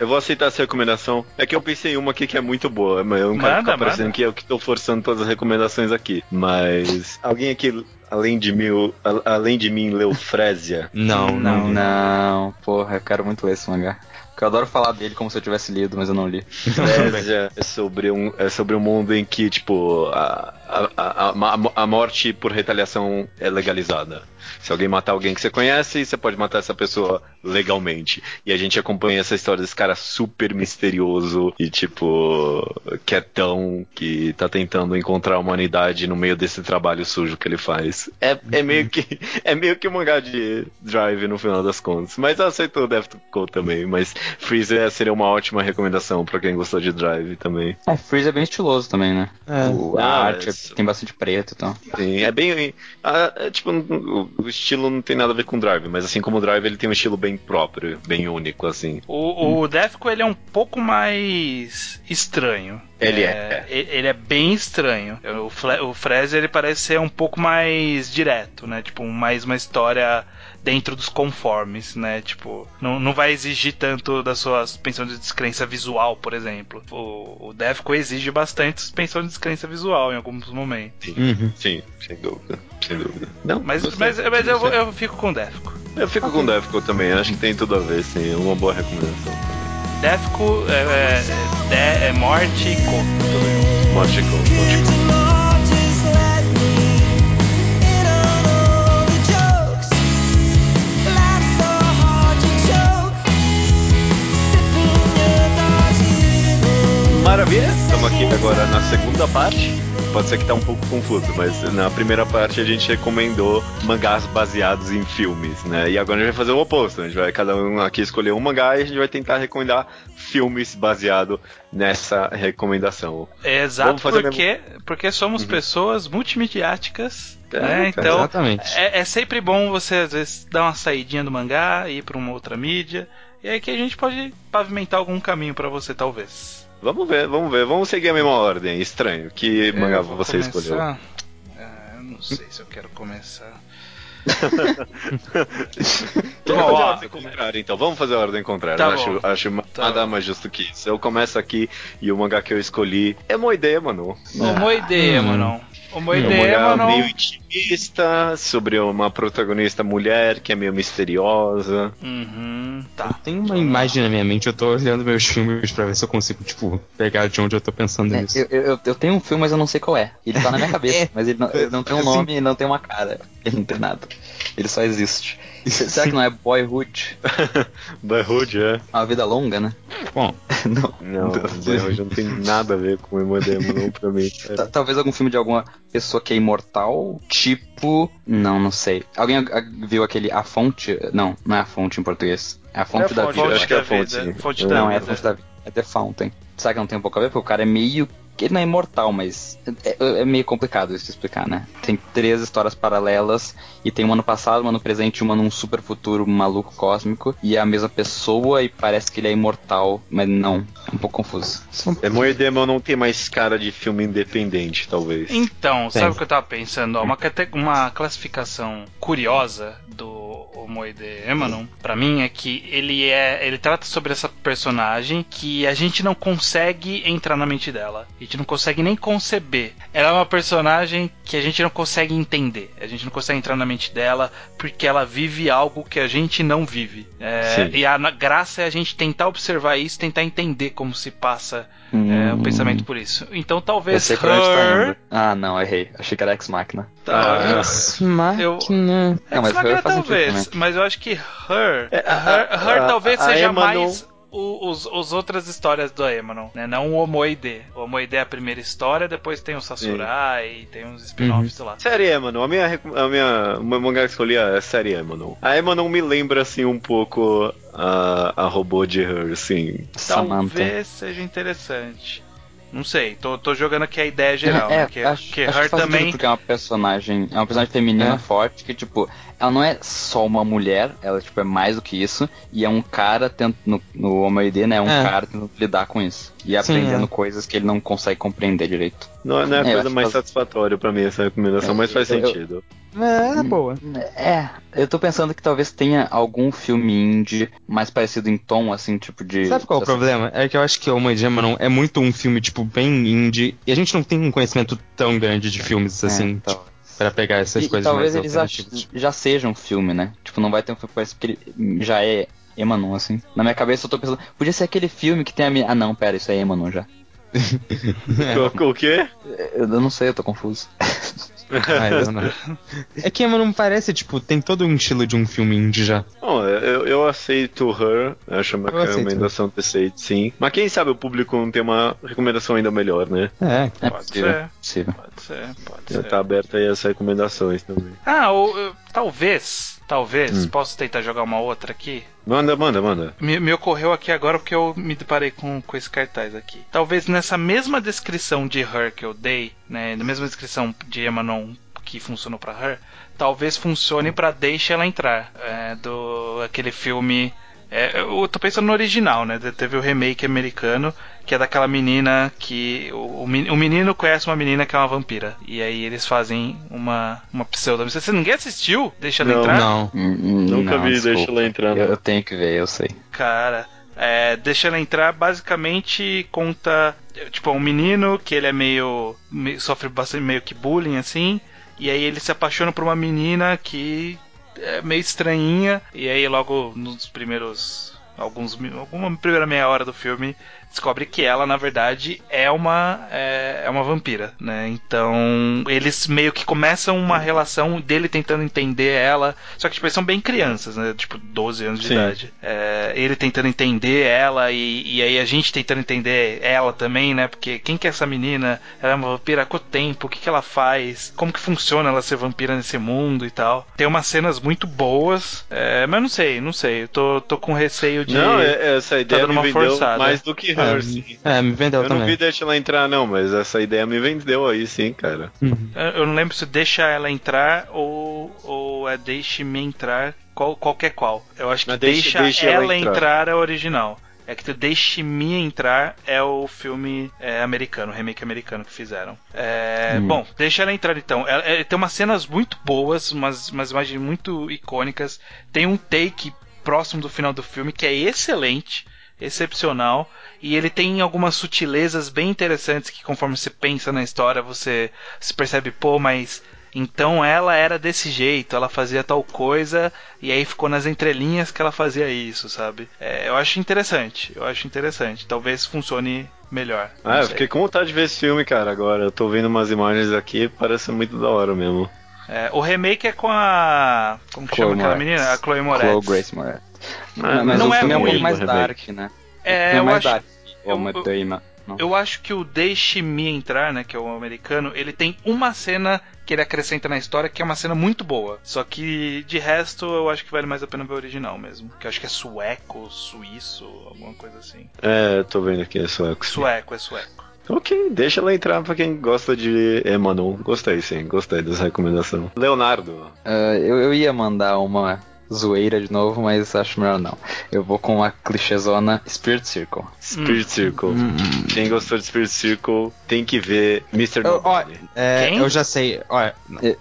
eu, vou aceitar essa recomendação. É que eu pensei em uma aqui que é muito boa, mas eu não quero ficar parecendo que eu que tô forçando todas as recomendações aqui. Mas alguém aqui além de mim, além de mim leu Frésia? (laughs) Não, não, não. Porra, eu quero muito ler esse mangá. Eu adoro falar dele como se eu tivesse lido, mas eu não li. Frésia é sobre um, é sobre um mundo em que, tipo, a, a, a, a morte por retaliação é legalizada. Se alguém matar alguém que você conhece, você pode matar essa pessoa legalmente. E a gente acompanha essa história desse cara super misterioso e, tipo, quietão, que tá tentando encontrar a humanidade no meio desse trabalho sujo que ele faz. É, é meio que é meio que um mangá de Drive no final das contas. Mas eu aceito o Deathcore também. Mas Freezer seria uma ótima recomendação para quem gostou de Drive também. É, Freezer é bem estiloso também, né? É. O, a ah, arte é, tem bastante preto e então. tal. Sim, é bem. é, tipo, o estilo não tem nada a ver com Drive, mas assim como o Drive, ele tem um estilo bem próprio, bem único, assim. O, o Defco, ele é um pouco mais estranho. Ele é, é. Ele é bem estranho. O, o Fraser, ele parece ser um pouco mais direto, né? Tipo, mais uma história dentro dos conformes, né? Tipo, não, não vai exigir tanto das suas pensões de descrença visual, por exemplo. O, o Defco exige bastante suspensão de descrença visual em alguns momentos. Sim, uhum. sim sem dúvida. Sem dúvida. Não, mas, mas, mas eu, eu fico com Defco. Eu fico okay. com Defco também, acho que tem tudo a ver, sim. É uma boa recomendação também. Defco é, é, é, morte e co. Tudo. Morte e. Morte e. Maravilha, estamos aqui agora na segunda parte. Pode ser que tá um pouco confuso, mas na primeira parte a gente recomendou mangás baseados em filmes, né? E agora a gente vai fazer o oposto. A gente vai cada um aqui escolher um mangá e a gente vai tentar recomendar filmes baseados nessa recomendação. É exato, porque, mesmo... porque somos uhum. pessoas multimediáticas é, né? então. É, é, sempre bom você, às vezes, dar uma saidinha do mangá, ir para uma outra mídia. E aí que a gente pode pavimentar algum caminho para você, talvez. Vamos ver, vamos ver. Vamos seguir a mesma ordem. Estranho. Que mangá você começar... escolheu? Ah, eu não sei se eu quero começar. (laughs) Vamos fazer a ordem contrária, então. Vamos fazer a ordem contrária. Tá acho, acho tá nada bom. mais justo que isso. Eu começo aqui e o mangá que eu escolhi é uma ideia, mano. Uma ideia, hum. mano. Uma ideia, é um mano. meio intimista sobre uma protagonista mulher que é meio misteriosa. Uhum, tá. Tem uma imagem na minha mente, eu tô olhando meus filmes pra ver se eu consigo, tipo, pegar de onde eu tô pensando é, nisso. Eu, eu, eu, tenho um filme, mas eu não sei qual é. Ele tá na minha (laughs) cabeça, é, mas ele não, ele não tem um nome e não tem uma cara. Ele não tem nada. Ele só existe. (laughs) Será que não é Boyhood? (laughs) Boyhood, é. Uma vida longa, né? Bom. (laughs) não. Não, Boyhood não tem nada a ver com o Emodemo, não pra mim. Talvez algum filme de alguma pessoa que é imortal, tipo. Não, não sei. Alguém viu aquele A Fonte? Não, não é A Fonte em português. É A Fonte é a da Vida. Acho que é A Fonte. fonte não, é A Fonte da Vida. É The Fountain. Será que não tem um pouco a ver? Porque o cara é meio que ele não é imortal, mas é, é, meio complicado isso de explicar, né? Tem três histórias paralelas e tem uma no passado, uma no presente e uma num super futuro maluco cósmico e é a mesma pessoa e parece que ele é imortal, mas não. É um pouco confuso. É Moedema não tem mais cara de filme independente, talvez. Então, sabe o que eu tava pensando? Ó, uma, uma classificação curiosa do Moide Emanon, para mim, é que ele é. ele trata sobre essa personagem que a gente não consegue entrar na mente dela. A gente não consegue nem conceber. Ela é uma personagem que a gente não consegue entender. A gente não consegue entrar na mente dela porque ela vive algo que a gente não vive. É, e a graça é a gente tentar observar isso, tentar entender como se passa hum. é, o hum. pensamento por isso. Então talvez eu sei Her... Tá ah, não, errei. Achei que era Ex Machina. Tá. Ex Machina. Eu... Não, Ex Machina talvez, mas eu acho que Her, é, Her, Her, talvez seja mais o, os, os outras histórias do Emanon, né? Não o Omoide. O Omoide é a primeira história, depois tem o Sasurai, tem uns spin-offs uhum. lá. Série Emanon, a minha, a minha, o mangá que escolhi é a série Emanon. A Emanon me lembra, assim, um pouco a, a robô de Her, assim. Talvez seja interessante. Não sei, tô, tô jogando aqui a ideia geral, é, né? Que, acho, que acho Her que também. Porque é uma personagem. É uma personagem feminina é. forte que, tipo, ela não é só uma mulher, ela tipo, é mais do que isso. E é um cara tentando. No, no Homem-ID, né? É um é. cara tentando lidar com isso. E Sim, aprendendo é. coisas que ele não consegue compreender direito. Não, não é a é, coisa mais faz... satisfatória para mim essa recomendação, mas faz eu, sentido. É, é boa. É, eu tô pensando que talvez tenha algum filme indie mais parecido em tom, assim, tipo de. Sabe qual é o problema? É que eu acho que o de não é muito um filme, tipo, bem indie. E a gente não tem um conhecimento tão grande de filmes, assim. É, então para pegar essas e, coisas e talvez eles já, já sejam um filme, né? Tipo, não vai ter um filme com esse, porque ele já é Emanon, assim. Na minha cabeça eu tô pensando, podia ser aquele filme que tem a minha. Ah não, pera, isso é Emanon já. (laughs) é. O quê? Eu não sei, eu tô confuso. (laughs) (laughs) é que não parece, tipo, tem todo um estilo de um filme indie já. Bom, eu, eu aceito Her, acho uma eu recomendação decente, sim. Mas quem sabe o público não tem uma recomendação ainda melhor, né? É, é pode ser. Possível. Pode ser, pode Já ser. tá aberto aí as recomendações também. Ah, ou talvez, talvez, hum. posso tentar jogar uma outra aqui? Manda, manda, manda. Me, me, ocorreu aqui agora porque eu me deparei com, com esse cartaz aqui. Talvez nessa mesma descrição de Her que eu dei, né, na mesma descrição de Emanon que funcionou para Her, talvez funcione para Deixa Ela Entrar, é, do aquele filme é, eu tô pensando no original, né? Teve o remake americano, que é daquela menina que. O, o menino conhece uma menina que é uma vampira. E aí eles fazem uma, uma pseudo. Você ninguém assistiu? Deixa ela não, entrar? Não, Nunca não, vi, desculpa. deixa ela entrar. Eu, eu tenho que ver, eu sei. Cara. É, deixa ela entrar, basicamente conta. Tipo, um menino que ele é meio. meio sofre bastante meio que bullying, assim. E aí ele se apaixona por uma menina que é meio estranhinha. E aí, logo nos primeiros. Alguns, alguma primeira meia hora do filme, descobre que ela, na verdade, é uma, é, é, uma vampira, né? Então, eles meio que começam uma relação dele tentando entender ela. Só que, tipo, eles são bem crianças, né? Tipo, 12 anos de Sim. idade. É, ele tentando entender ela e, e aí a gente tentando entender ela também, né? Porque quem que é essa menina? Ela é uma vampira há quanto tempo? O que, que ela faz? Como que funciona ela ser vampira nesse mundo e tal? Tem umas cenas muito boas, é, mas não sei, não sei. Eu tô, tô com receio de. Não, é, essa tá ideia tá me vendeu forçada. mais do que é, sim. É, me vendeu eu também. Eu não vi deixa ela entrar, não, mas essa ideia me vendeu aí, sim, cara. Uhum. Eu não lembro se deixa ela entrar ou, ou é deixe-me entrar, qual, qualquer qual. Eu acho que deixa, deixa, ela, ela entrar. entrar é original. É que Deixe-me Entrar é o filme é, americano, o remake americano que fizeram. É, hum. Bom, deixa ela entrar então. Ela, é, tem umas cenas muito boas, umas, umas imagens muito icônicas. Tem um take próximo do final do filme que é excelente excepcional e ele tem algumas sutilezas bem interessantes que conforme você pensa na história você se percebe pô mas Então ela era desse jeito, ela fazia tal coisa e aí ficou nas entrelinhas que ela fazia isso, sabe? É, eu acho interessante, eu acho interessante. Talvez funcione melhor. Ah, eu fiquei com vontade de ver esse filme, cara, agora. Eu tô vendo umas imagens aqui, parece muito da hora mesmo. É, o remake é com a. Como que chama aquela menina? A Chloe Moretz. Chloe Grace Moretz. Mas não o é filme é um pouco mais dark, né? É, é mais acho... dark. É uma eu, eu acho que o Deixe-me Entrar, né, que é o americano, ele tem uma cena que ele acrescenta na história que é uma cena muito boa. Só que de resto eu acho que vale mais a pena ver o original mesmo. Que eu acho que é sueco, suíço, alguma coisa assim. É, tô vendo aqui, é sueco. Sueco, é sueco. Ok, deixa ela entrar pra quem gosta de Emanuel. Gostei, sim, gostei dessa recomendação. Leonardo. Uh, eu, eu ia mandar uma zoeira de novo, mas acho melhor não. Eu vou com a clichêzona Spirit Circle. Spirit hum. Circle. Hum. Quem gostou de Spirit Circle tem que ver Mr. Eu, ó, é, eu já sei. Olha. É,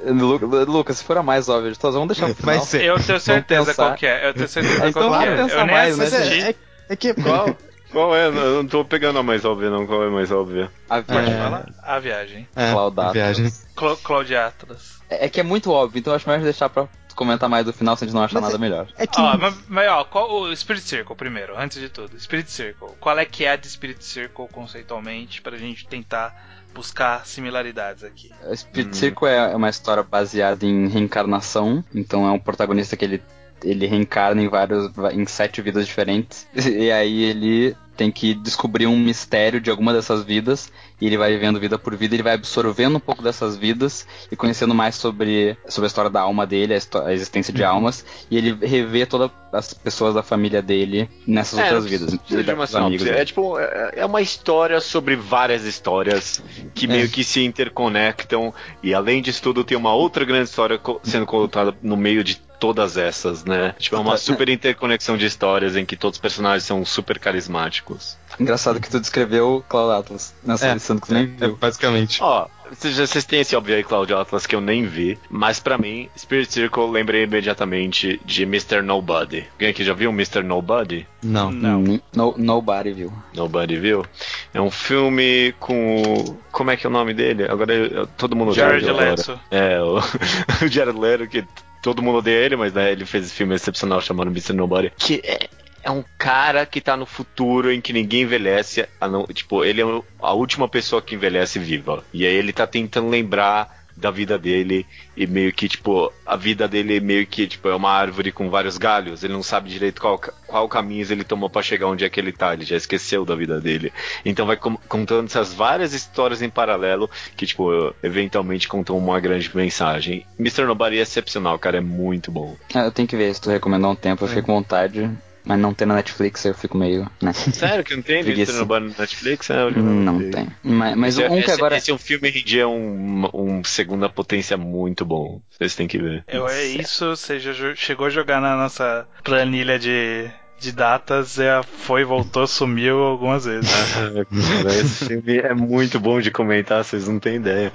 Lucas, se for a mais óbvia de todas, vamos deixar pro final. Vai ser. Eu tenho certeza qual que é. Eu tenho certeza então, qual que é. Eu mais, mas é, é, é que qual? Qual é? Eu não tô pegando a mais óbvia, não. Qual é a mais óbvia? A viagem. É... A viagem. É, Cloud a viagem. Cloud Atlas. É, é que é muito óbvio, então eu acho melhor deixar pra comentar mais do final se a gente não achar mas nada é, melhor. É que... Ó, mas, mas, ó, qual, o Spirit Circle primeiro, antes de tudo. Spirit Circle. Qual é que é a de Spirit Circle conceitualmente pra gente tentar buscar similaridades aqui? O Spirit hum. Circle é uma história baseada em reencarnação, então é um protagonista que ele ele reencarna em vários em sete vidas diferentes (laughs) e aí ele tem que descobrir um mistério de alguma dessas vidas e ele vai vivendo vida por vida, ele vai absorvendo um pouco dessas vidas e conhecendo mais sobre, sobre a história da alma dele, a, a existência de uhum. almas, e ele revê todas as pessoas da família dele nessas é, outras vidas. De uma amigos é, tipo, é, é uma história sobre várias histórias que meio é. que se interconectam, e além disso tudo, tem uma outra grande história sendo contada no meio de todas essas, né? Tipo, é uma super interconexão de histórias em que todos os personagens são super carismáticos. Engraçado que tu descreveu Cloud Atlas nessa é, lição que tu nem é, viu. É, basicamente. Ó, vocês têm esse óbvio aí, Cloud Atlas, que eu nem vi, mas para mim, Spirit Circle lembrei imediatamente de Mr. Nobody. Alguém aqui já viu Mr. Nobody? Não. Não. No, nobody viu. Nobody viu? É um filme com. Como é que é o nome dele? Agora eu, todo mundo Jared Leto. É, o, (laughs) o Jared Leto, que todo mundo odeia ele, mas né, ele fez esse filme excepcional chamado Mr. Nobody. Que é, é um cara que tá no futuro em que ninguém envelhece. Não, tipo, ele é a última pessoa que envelhece viva. E aí ele tá tentando lembrar da vida dele e meio que, tipo, a vida dele meio que, tipo, é uma árvore com vários galhos, ele não sabe direito qual, qual caminho ele tomou para chegar onde é que ele tá, ele já esqueceu da vida dele. Então vai contando essas várias histórias em paralelo que, tipo, eventualmente contam uma grande mensagem. Mr. Nobody é excepcional, cara, é muito bom. Ah, eu tenho que ver, se tu recomendar um tempo, eu fico com vontade. Mas não tem na Netflix, eu fico meio. Né? Sério que não tem. Nobody na Netflix? É, não tem. Mas, mas esse, um que agora. Esse é um filme que é um, um segunda potência muito bom. Vocês têm que ver. Eu, é isso, você já chegou a jogar na nossa planilha de de datas é, foi, voltou, sumiu algumas vezes. (laughs) Esse filme é muito bom de comentar, vocês não têm ideia.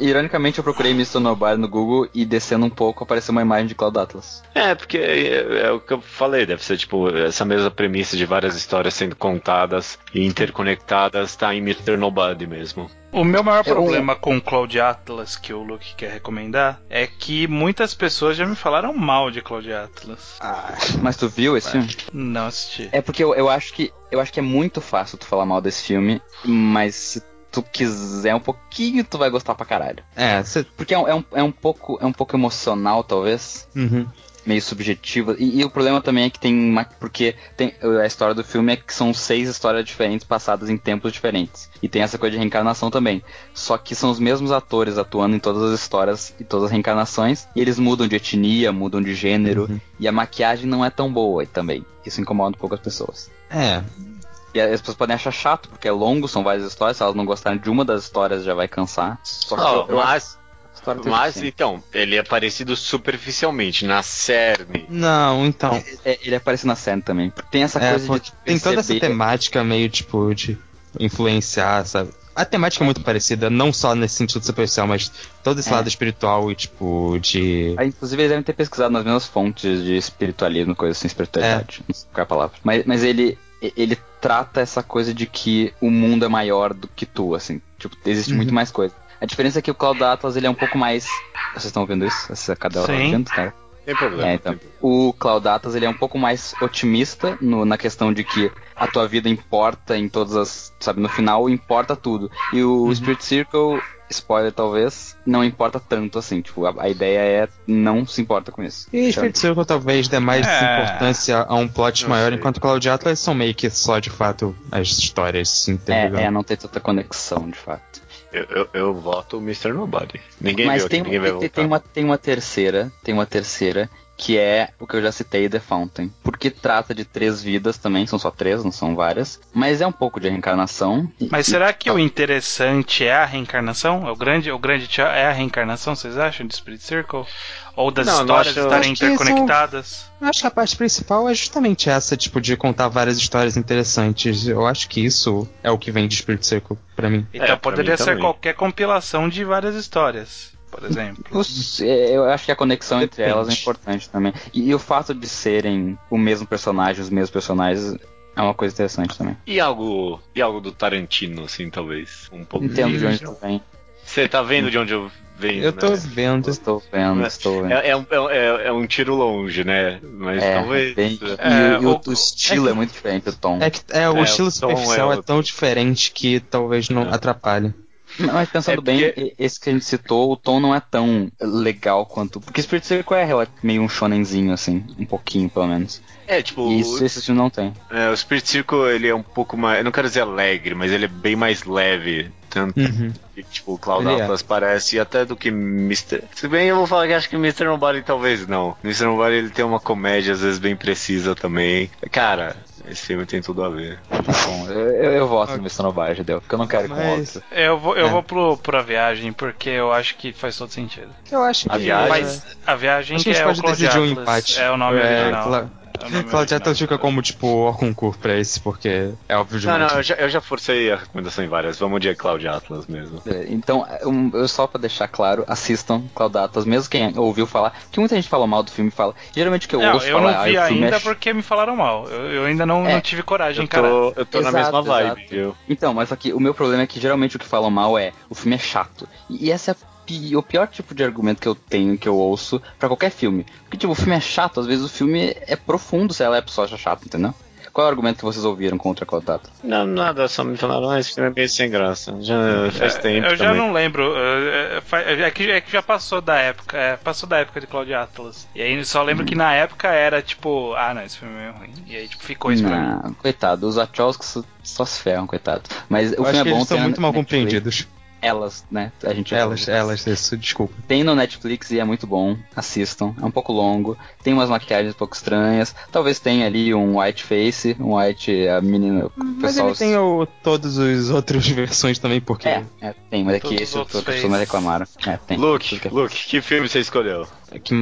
Ironicamente, eu procurei Mr. Nobody no Google e descendo um pouco apareceu uma imagem de Cloud Atlas. É, porque é, é, o que eu falei, deve ser tipo essa mesma premissa de várias histórias sendo contadas e interconectadas, tá em Mr. Nobody mesmo. O meu maior problema com Cloud Atlas, que o Luke quer recomendar, é que muitas pessoas já me falaram mal de Cloud Atlas. Ah, mas tu viu esse filme? Não assisti. É porque eu, eu acho que eu acho que é muito fácil tu falar mal desse filme, mas se tu quiser um pouquinho, tu vai gostar pra caralho. É, cê... porque é um, é, um, é um pouco é um pouco emocional, talvez. Uhum. Meio subjetiva. E, e, o problema também é que tem uma. Porque tem, a história do filme é que são seis histórias diferentes passadas em tempos diferentes. E tem essa coisa de reencarnação também. Só que são os mesmos atores atuando em todas as histórias e todas as reencarnações. E eles mudam de etnia, mudam de gênero. Uhum. E a maquiagem não é tão boa também. Isso incomoda um pouco as pessoas. É, e as pessoas podem achar chato, porque é longo, são várias histórias. Se elas não gostarem de uma das histórias, já vai cansar. Só que oh, eu, mas, mas então, ele é parecido superficialmente na cerne. Não, então. É, é, ele aparece na cerne também. Tem essa é, coisa de. Tem toda essa temática meio tipo de influenciar, sabe? A temática é muito parecida, não só nesse sentido superficial, mas todo esse é. lado espiritual e, tipo, de. Ah, inclusive, eles devem ter pesquisado nas mesmas fontes de espiritualismo, coisa assim, espiritualidade. É. Não sei qual é a palavra. Mas, mas ele, ele trata essa coisa de que o mundo é maior do que tu, assim. Tipo, existe uhum. muito mais coisa. A diferença é que o Cloud Atlas ele é um pouco mais. Vocês estão ouvindo isso? Essa cadela tá ouvindo, cara? Tem problema. É, então, o Cloud Atlas ele é um pouco mais otimista no, na questão de que a tua vida importa em todas as. Sabe, no final importa tudo. E o uhum. Spirit Circle spoiler talvez, não importa tanto assim. Tipo, a, a ideia é não se importa com isso. E Circle talvez dê mais é... importância a um plot maior, sei. enquanto Cloud Atlas são meio que só de fato as histórias, entendeu? É, é, não tem tanta conexão de fato. Eu, eu, eu voto Mr. Nobody. Ninguém Mas viu tem, aqui, ninguém tem, vai tem, uma, tem uma terceira, tem uma terceira que é o que eu já citei, The Fountain. Porque trata de três vidas também, são só três, não são várias. Mas é um pouco de reencarnação. Mas e, será que o interessante é a reencarnação? O grande, o grande é a reencarnação, vocês acham, de Spirit Circle? Ou das não, histórias não estarem interconectadas? São... Eu acho que a parte principal é justamente essa, tipo, de contar várias histórias interessantes. Eu acho que isso é o que vem de Spirit Circle pra mim. Então é, poderia ser também. qualquer compilação de várias histórias por exemplo. É, eu acho que a conexão Depende. entre elas é importante também. E, e, o fato de serem o mesmo personagem, os mesmos personagens, é uma coisa interessante também. E algo, e algo do Tarantino, assim, talvez? Um pouco. Entendo de onde tu vem. Você tá vendo de onde eu venho? Eu tô né? vendo. Estou vendo, estou vendo. É, é, um, é, é, um tiro longe, né? Mas é, talvez. Bem, e, e o, o, estilo é, é, muito diferente, o tom. É, que, é o estilo superficial é, tão diferente que talvez não atrapalhe. Mas pensando é porque... bem, esse que a gente citou, o tom não é tão legal quanto. Porque Spirit Circle é meio um shonenzinho, assim, um pouquinho pelo menos. É, tipo. E isso esse filme não tem. É, o Spirit Circle ele é um pouco mais. Eu não quero dizer alegre, mas ele é bem mais leve. Tanto uhum. que, tipo, o Cloud ele é. Atlas é. parece até do que Mr. Se bem eu vou falar que acho que Mr. Nobody talvez não. Mr. Nobody ele tem uma comédia às vezes bem precisa também. Cara, esse filme tem tudo a ver. Bom, eu, eu voto okay. no Mr. Nobody, deu, porque eu não quero ir com outro. Eu vou, eu é. vou pro, pra viagem, porque eu acho que faz todo sentido. Eu acho que a viagem, faz, a viagem que, que é pode o decidir um empate. É o nome é, original. Claudia Atlas (laughs) fica como, tipo, o concurso pra esse, porque é óbvio demais. Não, não, eu já, eu já forcei a recomendação em várias. Vamos de Cloud Atlas mesmo. É, então, um, eu só pra deixar claro, assistam Cloud Atlas, mesmo quem ouviu falar, que muita gente falou mal do filme fala. Geralmente o que eu não, ouço eu falar, não vi ah, ainda é... porque me falaram mal. Eu, eu ainda não, é, não, tive coragem, cara. Eu tô exato, na mesma vibe, viu? Então, mas aqui o meu problema é que geralmente o que falam mal é o filme é chato. E essa é a o pior tipo de argumento que eu tenho, que eu ouço para qualquer filme. Porque, tipo, o filme é chato, às vezes o filme é profundo se ela é só chato, entendeu? Qual é o argumento que vocês ouviram contra Contato? Não, nada, só me falaram, ah, esse filme é bem sem graça. Já faz é, tempo. Eu já também. não lembro. É, é, é, que, é que já passou da época. É, passou da época de Cloud Atlas. E aí só lembro hum. que na época era tipo, ah não, esse filme é ruim. E aí tipo, ficou isso pra mim. Coitado, os Wachowskis só se ferram, coitado. Mas o eu filme é bom, eles são muito mal compreendidos elas, né? A gente elas, elas, isso, desculpa. Tem no Netflix e é muito bom. Assistam. É um pouco longo. Tem umas maquiagens um pouco estranhas. Talvez tenha ali um white face, um white a menina. Mas pessoal... ele tem o, todos os outras (laughs) versões também, porque. É, é tem, mas é esse que as pessoas reclamaram. É, tem. Luke, Luke, que filme você escolheu? É que.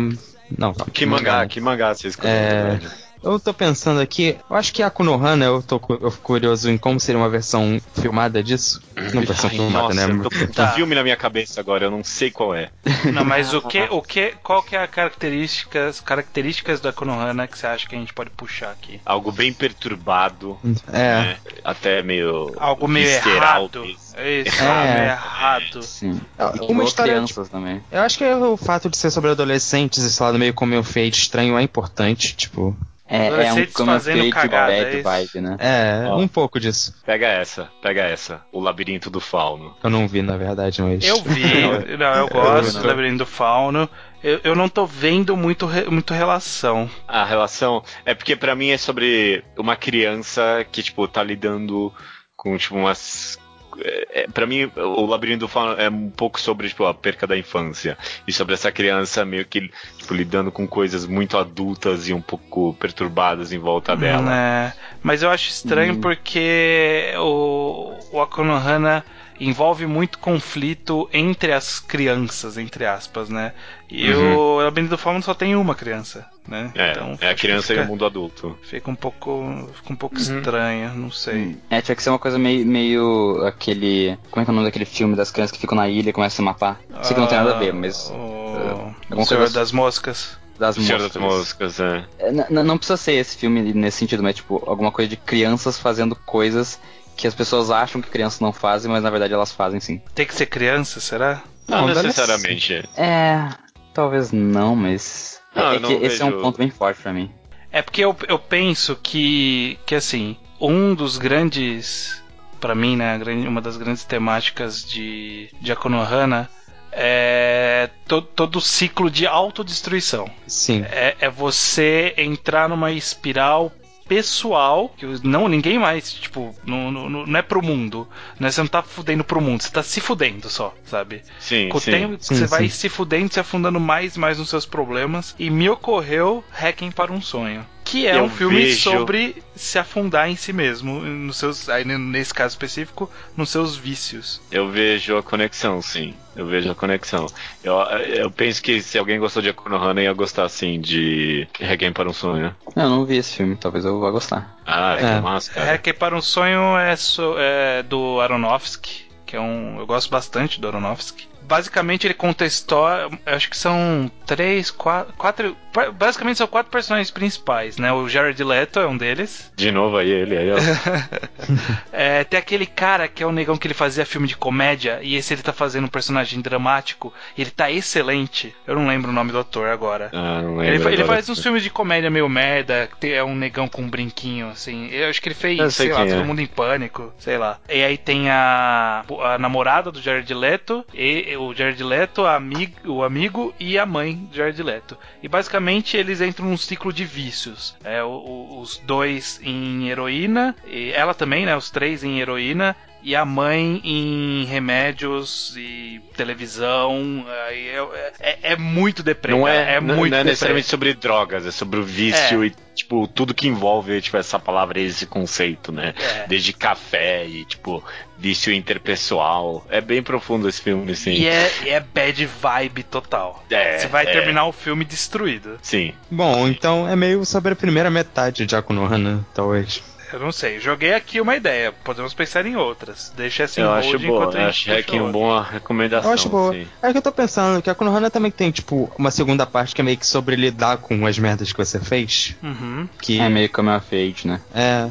Não. Que mangá, que mangá você escolheu? É. Eu tô pensando aqui, eu acho que a Konohana, eu tô eu fico curioso em como seria uma versão filmada disso. Não versão Ai, filmada, nossa, né? Eu tô com tá. um filme na minha cabeça agora, eu não sei qual é. Não, mas o que, o que, qual que é a características, características da Konohana que você acha que a gente pode puxar aqui? Algo bem perturbado. É. Né? Até meio. Algo meio errado. Isso, é. meio errado. Sim. E uma história, crianças tipo, também. Eu acho que o fato de ser sobre adolescentes, esse lado meio como eu feito estranho é importante, tipo. É, é um como cagada, bad é vibe, né? É, Ó, um pouco disso. Pega essa, pega essa. O Labirinto do Fauno. Eu não vi, na verdade, mas. Eu vi, (laughs) não, eu gosto do Labirinto do Fauno. Eu, eu não tô vendo muito, muito relação. A relação é porque para mim é sobre uma criança que, tipo, tá lidando com, tipo, umas é, é para mim, o Labirinto do Fauno é um pouco sobre tipo, a perca da infância. E sobre essa criança meio que tipo, lidando com coisas muito adultas e um pouco perturbadas em volta dela. É, mas eu acho estranho hum. porque o, o Akonohana envolve muito conflito entre as crianças, entre aspas, né? E uhum. o Labirinto do Fauno só tem uma criança, né? É, então, é a criança fica, e o mundo adulto. Fica um pouco, fica um pouco uhum. estranho, não sei. É, tinha que ser uma coisa meio, meio aquele... Como é que é o nome daquele filme das crianças que ficam na ilha e começam a se matar? Sei que não tem nada a ver, mas... O, uh, o Senhor das Moscas das moscas. das moscas, é. Não, não precisa ser esse filme nesse sentido, mas tipo, alguma coisa de crianças fazendo coisas que as pessoas acham que crianças não fazem, mas na verdade elas fazem sim. Tem que ser criança, será? Não, não necessariamente. É, talvez não, mas. Não, é que esse vejo... é um ponto bem forte para mim. É porque eu, eu penso que, que assim, um dos grandes, para mim, né, uma das grandes temáticas de, de Akonohana é todo, todo o ciclo de autodestruição. Sim. É, é você entrar numa espiral pessoal, que não ninguém mais, tipo, não, não, não é pro mundo, né? Você não tá fudendo pro mundo, você tá se fudendo só, sabe? Sim, Com sim. tempo, sim, você sim. vai se fudendo, se afundando mais e mais nos seus problemas. E me ocorreu Hacking para um Sonho. Que é Eu um filme vejo- sobre se afundar em si mesmo, nos seus, aí nesse caso específico, nos seus vícios. Eu vejo a conexão, sim. Eu vejo a conexão. Eu, eu penso que se alguém gostou de Akonohana, ia gostar, sim, de Requiem para um Sonho. Eu não vi esse filme, talvez eu vá gostar. Ah, que É. massa, cara. Hacking para um Sonho é, so- é do Aronofsky, que é um. Eu gosto bastante do Aronofsky. Basicamente ele conta a história. Acho que são três, quatro. quatro basicamente são quatro personagens principais, né? O Jared Leto é um deles. De novo aí, ele aí, ó. (laughs) (laughs) É, tem aquele cara que é o negão que ele fazia filme de comédia, e esse ele tá fazendo um personagem dramático, e ele tá excelente. Eu não lembro o nome do ator agora. Ah, não lembro. Ele, ele faz uns filmes de comédia meio merda, é um negão com um brinquinho, assim. Eu acho que ele fez, sei sei lá, é. Todo Mundo em Pânico, sei lá. E aí tem a, a namorada do Jared Leto, e o Jared Leto, a amigo, o amigo e a mãe do Jared Leto. E basicamente eles entram num ciclo de vícios. É, o- o- os dois em heroína, e ela também, né? Os três em heroína. E a mãe em remédios e televisão. aí é, é, é muito deprê. Não é, é não, muito não é necessariamente sobre drogas, é sobre o vício É. e, tipo, tudo que envolve, tipo, essa palavra, esse conceito, né? É. Desde café e, tipo, vício interpessoal. É bem profundo esse filme, sim. E é, e é bad vibe total. É, Você vai é. terminar o filme destruído. Sim. Bom, então é meio sobre a primeira metade de Akunohana, talvez. Eu não sei. Joguei aqui uma ideia. Podemos pensar em outras. Deixa assim eu acho boa, enquanto a eu gente acho puxa Hacking uma boa recomendação. Eu acho boa. sim. É que eu tô pensando que a Konohana também tem, tipo, uma segunda parte que é meio que sobre lidar com as merdas que você fez. Uhum. Que É meio Coming of Age, né? é.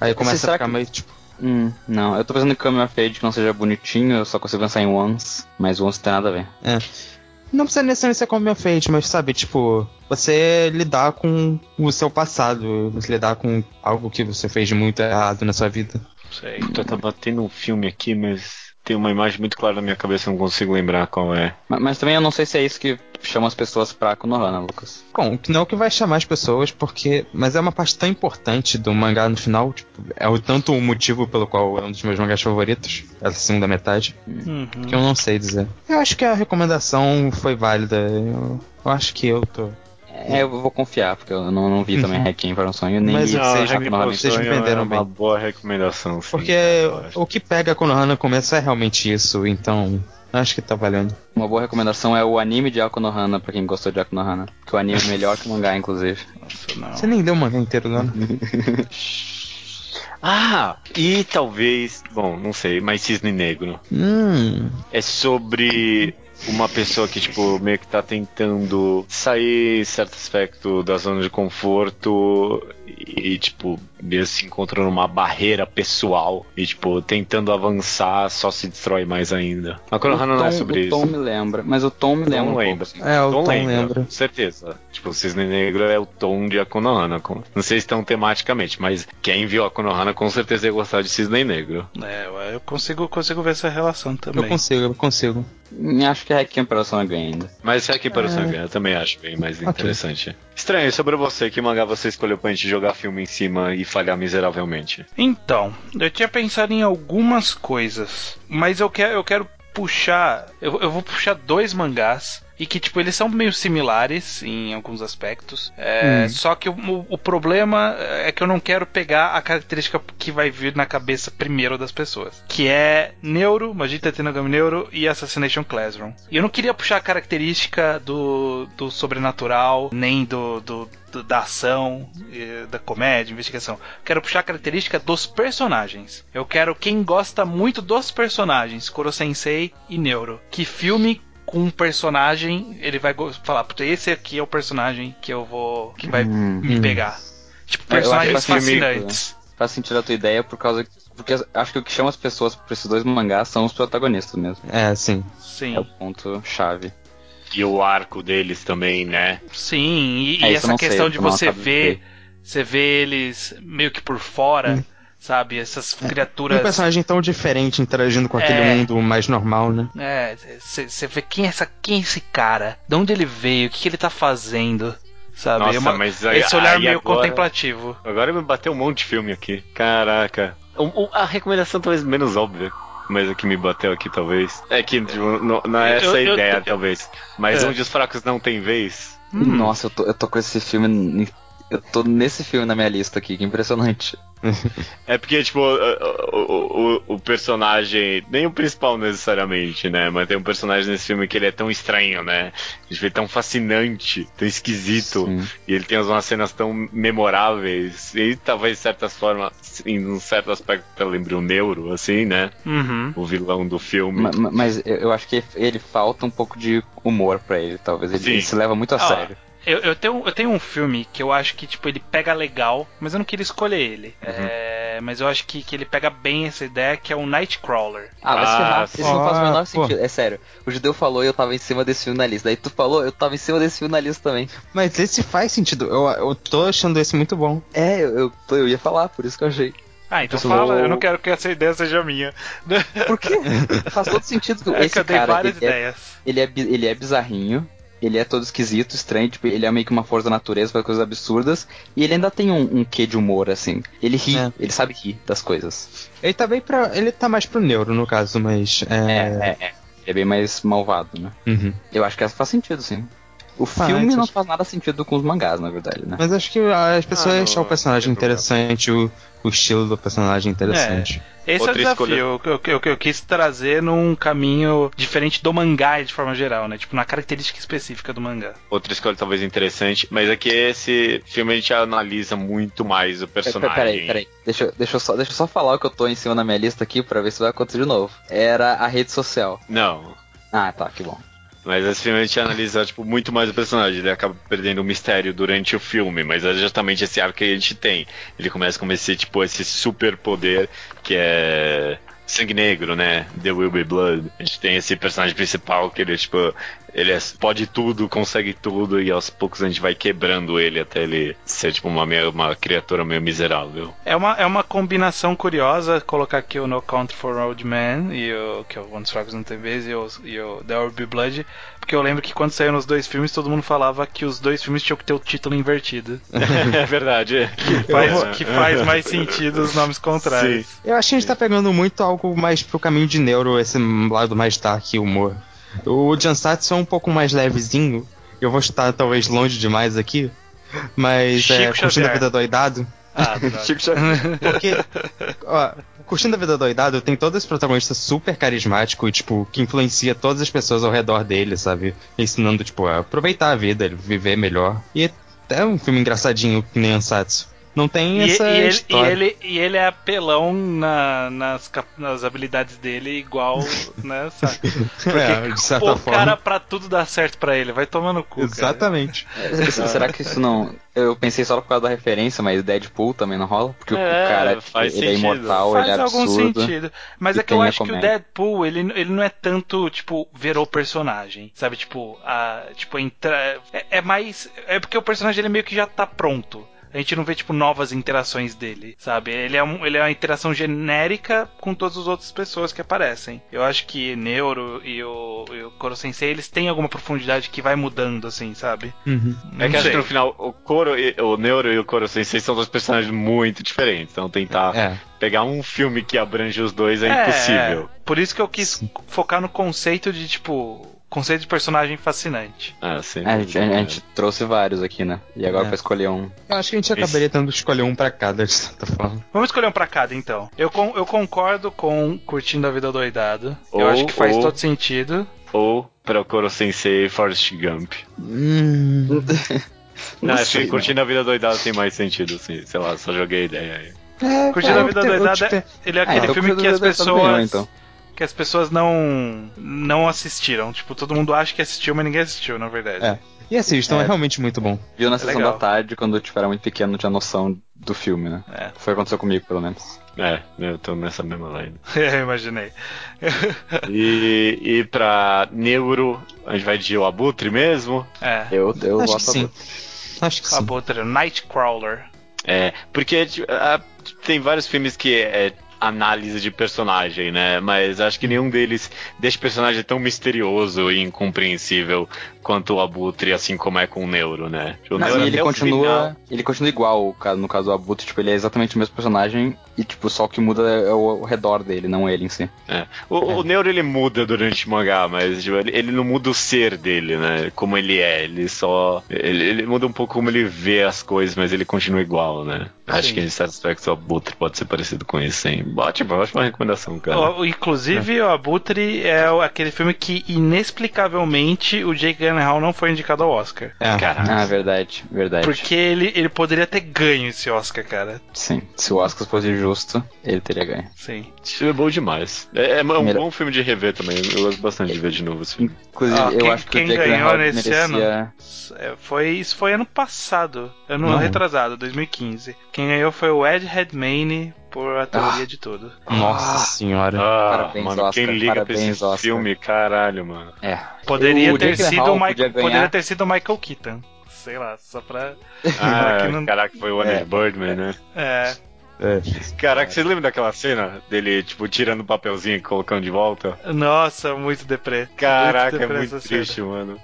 Aí começa a ficar que- meio tipo. Hum, não. Eu tô pensando em Coming of Age que não seja bonitinho, eu só consigo pensar em Once, mas Once tem nada a ver. Não precisa necessariamente ser como fate, mas sabe, tipo, você lidar com o seu passado, você lidar com algo que você fez de muito errado na sua vida. Sei. Eu tava tendo um filme aqui, mas tem uma imagem muito clara na minha cabeça, eu não consigo lembrar qual é. Mas, mas também eu não sei se é isso que chama as pessoas pra Konohana, Lucas. Bom, que não é o que vai chamar as pessoas, porque. Mas é uma parte tão importante do mangá no final, tipo, é o tanto o motivo pelo qual é um dos meus mangás favoritos, essa segunda metade, Uhum. que eu não sei dizer. Eu acho que a recomendação foi válida. Eu, eu acho que eu tô. É, eu vou confiar, porque eu não, não vi também Uhum. Requiem para um sonho, nem Mas vi Não, vocês- vocês me venderam é uma bem. boa recomendação, sim. Porque o que pega a Konohana no começo é realmente isso, então. Acho que tá valendo. Uma boa recomendação é o anime de Akonohana, pra quem gostou de Akonohana. Que o anime é melhor que o mangá, inclusive. Nossa, não. Você nem deu o mangá inteiro, né? (laughs) Ah, e talvez, bom, não sei, mas Cisne Negro. Hum. É sobre uma pessoa que, tipo, meio que tá tentando sair certo aspecto da zona de conforto e, tipo, mesmo se encontrando uma barreira pessoal e, tipo, tentando avançar só se destrói mais ainda. A Konohana o não é tom, sobre o isso. tom me lembra, mas o tom me lembra Tom um lembra. pouco. assim. É, o Tom lembra, lembra. Com certeza. Tipo, o Cisne Negro é o tom de Akonohana. com- Não sei se tão tematicamente, mas quem viu Akonohana com certeza ia gostar de Cisne Negro. É, eu consigo, consigo ver essa relação também. Eu consigo, eu consigo. Acho que Requiem para o sonho ganha ainda. Mas aqui para o É. sangue, eu também acho bem mais Ok. interessante. Estranho, sobre você, que mangá você escolheu pra gente jogar filme em cima e falhar miseravelmente? Então, eu tinha pensado em algumas coisas, mas eu quero, eu quero puxar. Eu, eu vou puxar dois mangás. E que, tipo, eles são meio similares em alguns aspectos. É, Hum. Só que o, o- problema é que eu não quero pegar a característica que vai vir na cabeça primeiro das pessoas. Que é Neuro, Magita Tenogami Neuro e Assassination Classroom. E eu não queria puxar a característica do, do sobrenatural, nem do, do- da ação, da comédia, investigação. Quero puxar a característica dos personagens. Eu quero quem gosta muito dos personagens, Koro Sensei e Neuro. Que filme com um personagem, ele vai falar, puta, esse aqui é o personagem que eu vou. que vai Hum. me Hum. pegar. Tipo, personagens faz sentido, fascinantes. Faz sentido a tua ideia por causa que Porque acho que o que chama as pessoas pra esses dois mangás são os protagonistas mesmo. É, sim. Sim. É o ponto chave. E o arco deles também, né? Sim, e, é, e essa questão sei, de você ver, você vê eles meio que por fora. Sabe? Essas é, criaturas. Um personagem tão diferente interagindo com aquele é, mundo mais normal, né? É, você vê quem é, essa, quem é esse cara? De onde ele veio? O que, que ele tá fazendo? Sabe? Nossa, é uma, mas aí, esse olhar aí meio agora, contemplativo. Agora me bateu um monte de filme aqui. Caraca. A recomendação talvez menos óbvia. Mas o que me bateu aqui, talvez. É que tipo, não, não é essa eu, ideia, eu, talvez. Mas é. onde os fracos não têm vez. Hum. Nossa, eu tô, eu tô com esse filme eu tô nesse filme na minha lista aqui, que impressionante. (laughs) é porque, tipo, o, o, o, personagem, nem o principal necessariamente, né? Mas tem um personagem nesse filme que ele é tão estranho, né? Ele é tão fascinante, tão esquisito. Sim. E ele tem umas cenas tão memoráveis. E talvez, de certa forma, em um certo aspecto, eu lembre o Neuro, assim, né? Uhum. O vilão do filme. Mas, mas, eu acho que ele falta um pouco de humor para ele, talvez. Ele, ele, se leva muito a ah, sério. Eu, eu, tenho, eu tenho um filme que eu acho que, tipo, ele pega legal, mas eu não queria escolher ele. Uhum. É, mas eu acho que, que ele pega bem essa ideia, que é o Nightcrawler. Ah, vai se ferrar. Ah, Isso não faz o menor sentido. É sério. O judeu falou e eu tava em cima desse filme na lista. Daí tu falou, eu tava em cima desse filme na lista também. Mas esse faz sentido. Eu, eu tô achando esse muito bom. É, eu, eu, eu ia falar, por isso que eu achei. Ah, então fala, eu não quero que essa ideia seja minha. Por quê? (laughs) Faz todo sentido. É esse que eu cara, várias ele ideias. É, ele, é, ele é bizarrinho, ele é todo esquisito, estranho, tipo, ele é meio que uma força da natureza, faz coisas absurdas, e ele ainda tem um, um quê de humor, assim. Ele ri, é. ele sabe rir das coisas. Ele tá bem pra. Ele tá mais pro neuro, no caso, mas. É, é, é. é. Ele é bem mais malvado, né? Uhum. Eu acho que essa faz sentido, sim. O filme não faz nada sentido com os mangás, na verdade, né? Mas acho que as pessoas ah, acham o personagem interessante, o, o estilo do personagem interessante. É, esse Outra é o desafio que eu, eu, eu, quis trazer num caminho diferente do mangá de forma geral, né? Tipo, na característica específica do mangá. Outra escolha talvez interessante, mas aqui é esse filme a gente analisa muito mais o personagem. Peraí, peraí. Deixa, deixa, eu só, deixa eu só falar o que eu tô em cima na minha lista aqui pra ver se vai acontecer de novo. Era a rede social. Não. Ah, tá, que bom. Mas esse filme a gente analisa tipo, muito mais o personagem, ele acaba perdendo o mistério durante o filme, mas é justamente esse arco que a gente tem. Ele começa com esse, tipo, esse super poder que é Sangue Negro, né? The Will Be Blood. A gente tem esse personagem principal que ele, tipo, ele é, pode tudo, consegue tudo, e aos poucos a gente vai quebrando ele até ele ser, tipo, uma, uma criatura meio miserável. É uma, é uma combinação curiosa colocar aqui o No Country for Old Man, e o, que é o One Strikes no TVs, e o, e o The Will Be Blood, porque eu lembro que quando saíram os dois filmes, todo mundo falava que os dois filmes tinham que ter o título invertido. (laughs) é verdade. Que faz, que faz mais sentido os nomes contrários. Sim. Eu acho que a gente tá pegando muito algo mais pro caminho de neuro, esse lado mais dark humor. O Jansatsu é um pouco mais levezinho. Eu vou estar talvez longe demais aqui. Mas é, Chico é, curtindo a vida doidado. Ah, (laughs) Chico Porque, ó, curtindo a vida doidado, tem todo esse protagonista super carismático e, tipo, que influencia todas as pessoas ao redor dele, sabe? Ensinando, tipo, a aproveitar a vida, viver melhor. E é um filme engraçadinho, nem Ansatsu. Não tem e, essa e ele, história. E ele, e ele é apelão na, nas, nas habilidades dele, igual, (laughs) né, sabe? Porque é, de certa o forma. cara, pra tudo dar certo pra ele, vai tomando cu, Exatamente. Será que isso não... Eu pensei só por causa da referência, mas Deadpool também não rola? Porque é, o cara, ele é sentido. é imortal, faz ele é absurdo. Faz algum sentido. Mas é que eu acho que o Deadpool, ele, ele não é tanto, tipo, ver o personagem, sabe? Tipo, a, tipo, entrar... É, é mais... É porque o personagem, ele meio que já tá pronto a gente não vê, tipo, novas interações dele, sabe? Ele é, um, ele é uma interação genérica com todas as outras pessoas que aparecem. Eu acho que Neuro e o, e o Koro Sensei, eles têm alguma profundidade que vai mudando, assim, sabe? Uhum. É que acho que no final, o Koro, e, o Neuro e o Koro Sensei são dois personagens muito diferentes. Então tentar é. pegar um filme que abrange os dois é, é impossível. Por isso que eu quis Sim. focar no conceito de, tipo, conceito de personagem fascinante. Ah, sim. É, a, gente, a, gente, trouxe vários aqui, né? E agora é. vai escolher um. Eu acho que a gente acabaria tendo que escolher um pra cada, de certa forma. Vamos escolher um pra cada, então. Eu, com, eu concordo com Curtindo a Vida Doidado. Ou, eu acho que faz ou, todo sentido. Ou Procuro Sensei Forrest Gump. Hum. Não, acho que Curtindo a Vida Doidado tem mais sentido, assim. Sei lá, só joguei a ideia aí. É, Curtindo a Vida Doidado, ele é aquele ah, filme que as pessoas... Melhor, então que as pessoas não não assistiram. Tipo, todo mundo acha que assistiu, mas ninguém assistiu, na verdade. É. E assistam, é, é realmente muito bom. Viu na é sessão legal. da tarde, quando eu tipo, era muito pequeno, não tinha noção do filme, né? É. Foi o que aconteceu comigo, pelo menos. É, eu tô nessa mesma line. é, (laughs) imaginei. e, e pra Neuro, a gente vai de O Abutre mesmo? É. Eu, eu Acho gosto que sim. Acho que sim. Abutre, Nightcrawler. É, porque tipo, tem vários filmes que é análise de personagem, né? Mas acho que nenhum deles deixa o personagem tão misterioso e incompreensível quanto o Abutre, assim como é com o Neuro, né? O Não, Neuro ele continua, ele continua igual, no caso do Abutre, tipo, ele é exatamente o mesmo personagem e tipo, só o que muda é o, o redor dele, não ele em si. É. O, é. o Neuro ele muda durante o mangá, mas tipo, ele, ele, não muda o ser dele, né? Como ele é, ele só ele, ele, muda um pouco como ele vê as coisas, mas ele continua igual, né? Acho que em certos aspectos o Abutre pode ser parecido com isso, hein? Ótimo, ótima recomendação, cara. O, inclusive, é. o Abutre é aquele filme que inexplicavelmente o Jake Gyllenhaal não foi indicado ao Oscar. É. Caraca. Ah, verdade, verdade. Porque ele, ele poderia ter ganho esse Oscar, cara. Sim, se o Oscar fosse justo, ele teria ganho. Sim. Isso é bom demais. É, é um bom filme de rever também. Eu gosto bastante de ver de novo esse filme. Inclusive, ah, eu quem, acho que quem o ganhou nesse merecia... ano é, foi, isso foi ano passado. Ano não. retrasado, 2015. Quem ganhou foi o Ed Redmayne por a teoria ah. de tudo. Nossa ah. senhora. Ah, parabéns, mano, Oscar, quem liga parabéns, pra esse Oscar. filme, caralho, mano. É. Poderia ter sido o Michael, poderia ter sido Michael Keaton. Sei lá, só pra. (laughs) (laughs) Ah, não... caraca, foi o One é. Birdman, né? É. É. Caraca, vocês lembram daquela cena dele, tipo, tirando o papelzinho e colocando de volta? Nossa, muito deprê. Caraca, muito deprê é muito triste, cena. mano.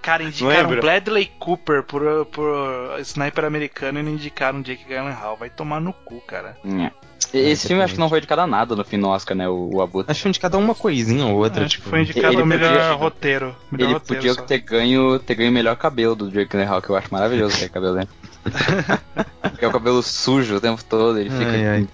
Cara, indicaram Bradley Cooper por, por Sniper americano e não indicaram Jake Gyllenhaal. Vai tomar no cu, cara. É. Esse filme acho que não foi indicado a nada no fim no Oscar, né? O, o Abutre. Acho que foi indicado a uma coisinha ou outra. Acho tipo, foi indicado ele melhor podia, roteiro. Melhor ele roteiro podia ter ganho, ter ganho o melhor cabelo do Jake Gyllenhaal, que eu acho maravilhoso aquele cabelo dele. (laughs) Porque é o cabelo sujo o tempo todo, ele fica. Ai, ai.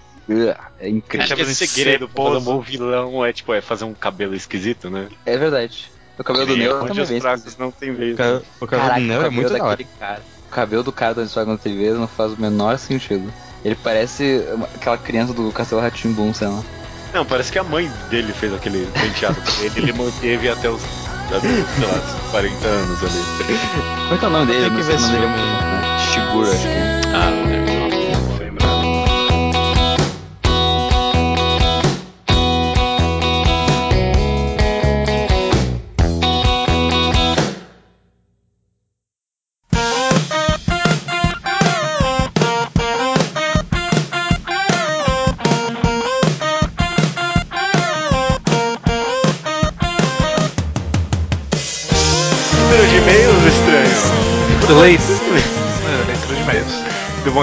É incrível. Acho que esse segredo pra fazer um bom vilão é, tipo, é fazer um cabelo esquisito, né? É verdade. O cabelo do Neo também vem. não tem vez. O, cabelo Caraca, do Neo é muito da hora. Cara. O cabelo do cara do Antigo não tem vez não faz o menor sentido. Ele parece aquela criança do Castelo Ratimbum, sei lá. Não, parece que a mãe dele fez aquele penteado ele. Ele manteve até os, sei lá, 40 anos ali. Qual é o nome dele? Tem que ver se o nome dele é Shiguro, acho que é.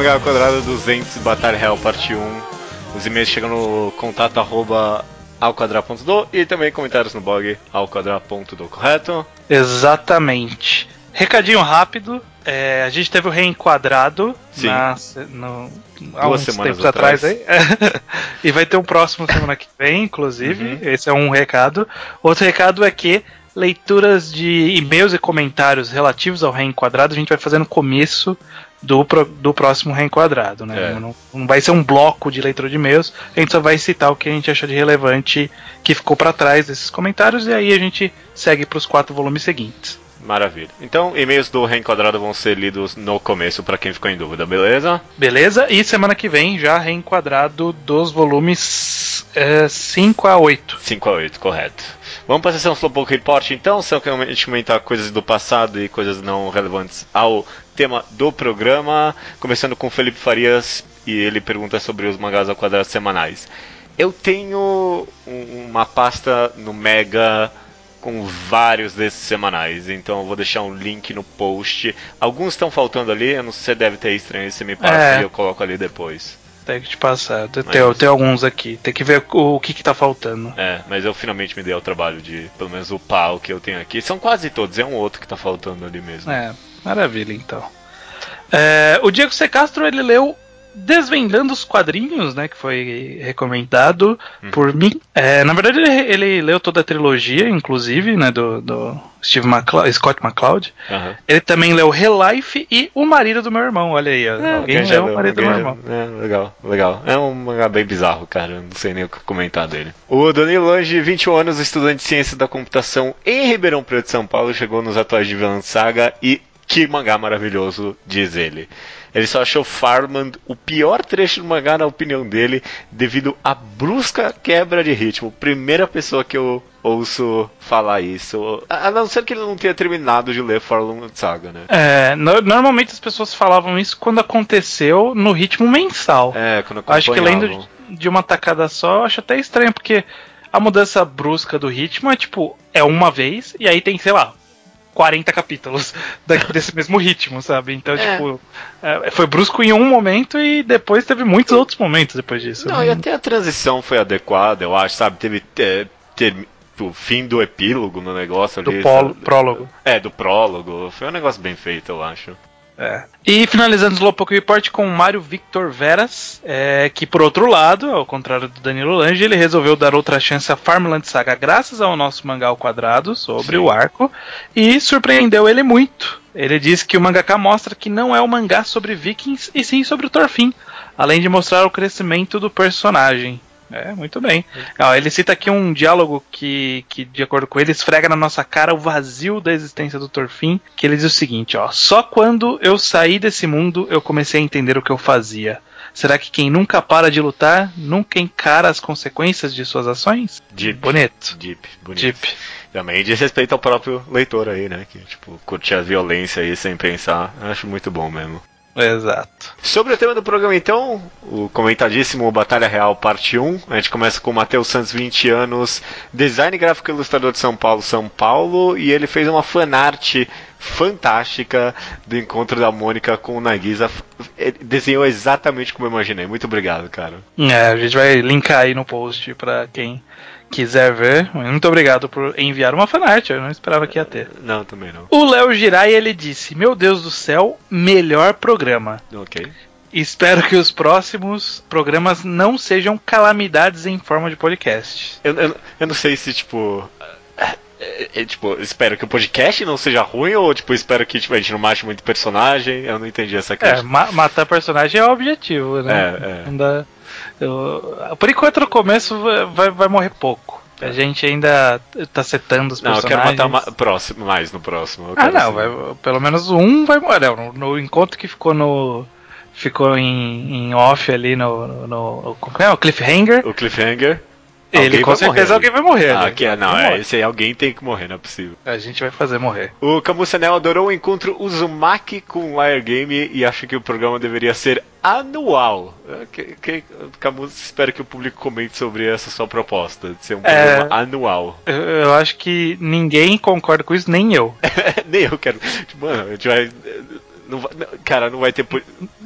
Mangá Quadrado 200, Batalha Real Parte 1. Os e-mails chegam no contato arroba alquadra.do e também comentários no blog alquadra.do, correto? Exatamente. Recadinho rápido. É, a gente teve o reenquadrado Sim. Na, no, há Duas uns semanas tempos atrás, aí. (laughs) e vai ter um próximo semana que vem, inclusive. Uhum. Esse é um recado. Outro recado é que leituras de e-mails e comentários relativos ao reenquadrado a gente vai fazer no começo do, do próximo reenquadrado, né? É. Não, não, vai ser um bloco de leitura de e-mails, a gente só vai citar o que a gente achou de relevante que ficou para trás desses comentários e aí a gente segue para os quatro volumes seguintes. Maravilha. Então, e-mails do Reenquadrado vão ser lidos no começo para quem ficou em dúvida, beleza? Beleza, e semana que vem já reenquadrado dos volumes é, 5 a 8. 5 a 8, correto. Vamos para a sessão Slowpoke Report então, só que a gente comentar coisas do passado e coisas não relevantes ao tema do programa. Começando com o Felipe Farias e ele pergunta sobre os mangás ao quadrado semanais. Eu tenho uma pasta no Mega com vários desses semanais, então eu vou deixar um link no post. Alguns estão faltando ali, eu não sei se você deve ter estranho, você me passa é. e eu coloco ali depois. Tem que te passar. Tem, mas... tem alguns aqui. Tem que ver o, o que, que tá faltando. É, mas eu finalmente me dei o trabalho de, pelo menos, upar o que eu tenho aqui. São quase todos, é um outro que tá faltando ali mesmo. É, maravilha então. É, o Diego C. Castro, ele leu Desvendando os Quadrinhos, né, que foi recomendado uhum. por mim. É, na verdade, ele, ele, leu toda a trilogia, inclusive, né, do, do Steve McCloud, Scott McCloud. Uhum. Ele também leu Relife e O Marido do Meu Irmão, olha aí. É, alguém leu O Marido do Meu Irmão. É, legal, legal. É um mangá bem bizarro, cara, não sei nem o que comentar dele. O Danilo Lange, 21 anos, estudante de Ciência da Computação em Ribeirão Preto, São Paulo, chegou nos atuais de Villain Saga e que mangá maravilhoso, diz ele. Ele só achou Farmland o pior trecho do mangá, na opinião dele, devido à brusca quebra de ritmo. Primeira pessoa que eu ouço falar isso. A não ser que ele não tenha terminado de ler Farmland Saga, né? É, no, normalmente as pessoas falavam isso quando aconteceu no ritmo mensal. É, quando Acho que lendo de, de uma tacada só, eu acho até estranho, porque a mudança brusca do ritmo é tipo, é uma vez, e aí tem, sei lá, 40 capítulos (laughs) desse mesmo ritmo, sabe? Então, é. tipo, é, foi brusco em um momento e depois teve muitos outros momentos depois disso. Não, né? e até a transição foi adequada, eu acho, sabe? Teve. É, ter, o fim do epílogo no negócio ali. Do prólogo. É, do prólogo. Foi um negócio bem feito, eu acho. É. E finalizando o Slowpoke Report com o Mário Victor Veras, é, que por outro lado, ao contrário do Danilo Lange, ele resolveu dar outra chance a Farmland Saga graças ao nosso mangá ao quadrado sobre Sim. o arco e surpreendeu ele muito. Ele disse que o mangaka mostra que não é um mangá sobre vikings e sim sobre o Thorfinn, além de mostrar o crescimento do personagem. É, muito bem. Ó, ele cita aqui um diálogo que, que, de acordo com ele, esfrega na nossa cara o vazio da existência do Torfin, que ele diz o seguinte, ó, só quando eu saí desse mundo eu comecei a entender o que eu fazia. Será que quem nunca para de lutar nunca encara as consequências de suas ações? Deep. Bonito. Deep, bonito. Deep. Também diz respeito ao próprio leitor aí, né? Que, tipo, curte a violência aí sem pensar. Acho muito bom mesmo. Exato. Sobre o tema do programa, então, o comentadíssimo Batalha Real Parte 1. A gente começa com o Matheus Santos, 20 anos, design gráfico ilustrador de São Paulo, São Paulo, e ele fez uma fanart fantástica do encontro da Mônica com o Nagisa. Ele desenhou exatamente como eu imaginei. Muito obrigado, cara. É, a gente vai linkar aí no post para quem quiser ver, muito obrigado por enviar uma fanart. Eu não esperava que ia ter. Não, também não. O Léo Girai ele disse: Meu Deus do céu, melhor programa. Ok. Espero que os próximos programas não sejam calamidades em forma de podcast. Eu, eu, eu não sei se, tipo. É, é, tipo, espero que o podcast não seja ruim ou, tipo, espero que tipo, a gente não mate muito personagem. Eu não entendi essa questão. É, ma matar personagem é o objetivo, né? É, é. Não dá. Eu, por enquanto, no começo vai, vai morrer pouco. A é. gente ainda tá setando os personagens. Não, eu quero matar próximo, mais no próximo. Ah, não, vai, pelo menos um vai morrer. No, no, encontro que ficou no. Ficou em, em off ali no. no, no como é? O Cliffhanger. O Cliffhanger. Ele com certeza morrer. alguém vai morrer. Ah, né? que, não, é, esse aí alguém tem que morrer, não é possível. A gente vai fazer morrer. O Camusanel adorou o encontro Uzumaki com o Wire Game e acha que o programa deveria ser anual. É, que, que, Camus espera que o público comente sobre essa sua proposta de ser um programa é, anual. Eu, eu, acho que ninguém concorda com isso, nem eu. (laughs) nem eu quero. Mano, a gente vai não vai, cara, não vai ter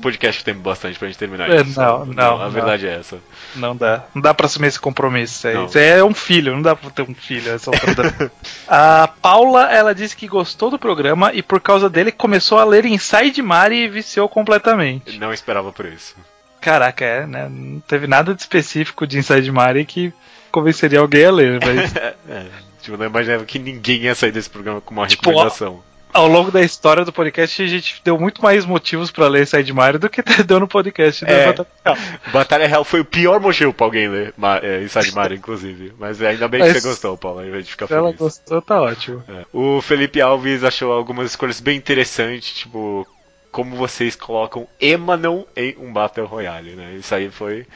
podcast que tem bastante pra gente terminar é, isso. Não, não, não. A verdade é essa. Não dá. Não dá pra assumir esse compromisso. É, isso é um filho, não dá pra ter um filho. (laughs) A Paula, ela disse que gostou do programa e por causa dele começou a ler Inside Mari e viciou completamente. Não esperava por isso. Caraca, é, né? Não teve nada de específico de Inside Mari que convenceria alguém a ler, mas. (laughs) é, tipo, não imaginava que ninguém ia sair desse programa com uma tipo, recomendação ao longo da história do podcast, a gente deu muito mais motivos para ler Side Mario do que (laughs) deu no podcast é, Batalha Real. Batalha Real foi o pior motivo pra alguém ler é, Inside Mario, inclusive. Mas ainda bem que Mas, você gostou, Paulo, ao invés de ficar feliz. ela gostou, tá ótimo. É. O Felipe Alves achou algumas escolhas bem interessantes, tipo, como vocês colocam Emanon em um Battle Royale, né? Isso aí foi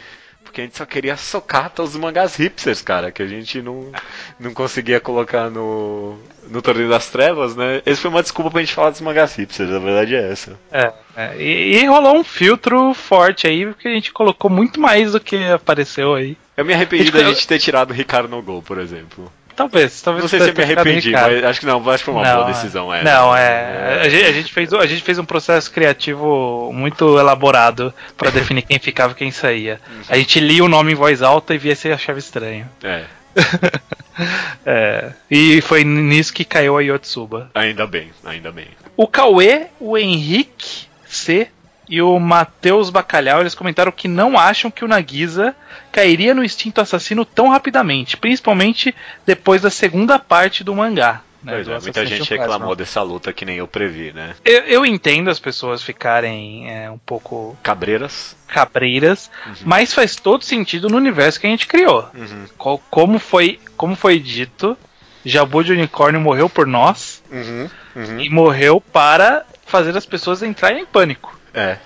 porque a gente só queria socar todos os mangás hipsters, cara, que a gente não, não conseguia colocar no, no Torneio das Trevas, né? Esse foi uma desculpa pra gente falar dos mangás hipsters, a verdade é essa. É, é e, e, rolou um filtro forte aí, porque a gente colocou muito mais do que apareceu aí. Eu me arrependi da gente ter tirado o Ricardo no gol, por exemplo. Talvez, talvez. Não sei se eu me arrependi, mas acho que não, acho que foi uma não, boa decisão. É, não, é. A gente, a, gente fez, a gente fez um processo criativo muito elaborado para definir quem ficava e quem saía. A gente lia o nome em voz alta e via se achava estranho. É. (laughs) é. E foi nisso que caiu a Yotsuba. Ainda bem, ainda bem. O Cauê, o Henrique C e o Matheus Bacalhau, eles comentaram que não acham que o Nagisa cairia no instinto assassino tão rapidamente, principalmente depois da segunda parte do mangá. Né, pois é, muita gente reclamou dessa luta que nem eu previ, né? Eu, eu entendo as pessoas ficarem é, um pouco. Cabreiras. Cabreiras, uhum. mas faz todo sentido no universo que a gente criou. Uhum. Como, foi, como foi dito, Jabu de Unicórnio morreu por nós uhum. uhum. e morreu para fazer as pessoas entrarem em pânico. É,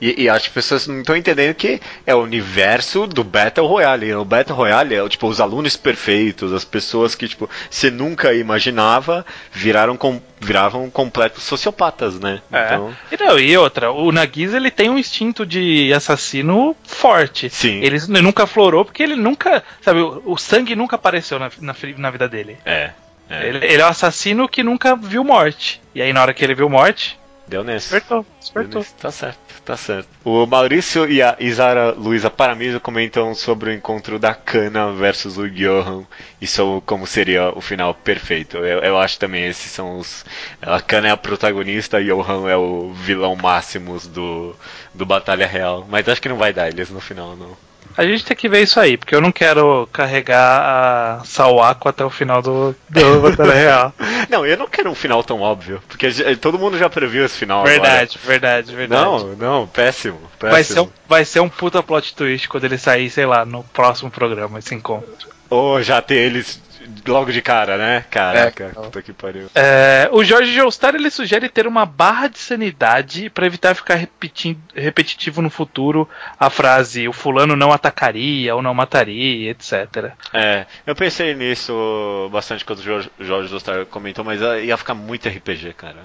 e, e as pessoas não estão entendendo que é o universo do Battle Royale. O Battle Royale é tipo os alunos perfeitos, as pessoas que tipo você nunca imaginava viraram com, viravam completos sociopatas, né? É. Então... E, não, e outra, o Nagisa ele tem um instinto de assassino forte. Sim. Ele nunca florou porque ele nunca, sabe, o, o sangue nunca apareceu na, na, na vida dele. É. É. Ele, ele, é um assassino que nunca viu morte. E aí, na hora que ele viu morte. Deu nesse. Despertou, despertou. Tá certo tá certo. O Maurício e a Isara Luiza Paramiso comentam sobre o encontro da Kana versus o Johan e sobre como seria o final perfeito. Eu, eu acho também esses são os. A Kana é a protagonista e o Johan é o vilão máximo do, do Batalha Real. Mas acho que não vai dar eles no final, não. A gente tem que ver isso aí, porque eu não quero carregar a Sawako até o final do, do (laughs) Batalha Real. Não, eu não quero um final tão óbvio, porque todo mundo já previu esse final Verdade, agora. verdade, verdade. Não, não, péssimo, péssimo. Vai ser, um, vai ser um puta plot twist quando ele sair, sei lá, no próximo programa, esse encontro. Ou já ter eles logo de cara, né? Caraca, é, puta que pariu. É, o Jorge Joestar ele sugere ter uma barra de sanidade para evitar ficar repetindo, repetitivo no futuro a frase o fulano não atacaria ou não mataria, etc. É, eu pensei nisso bastante quando o Jorge, Jorge Joestar comentou, mas ia ficar muito RPG, cara.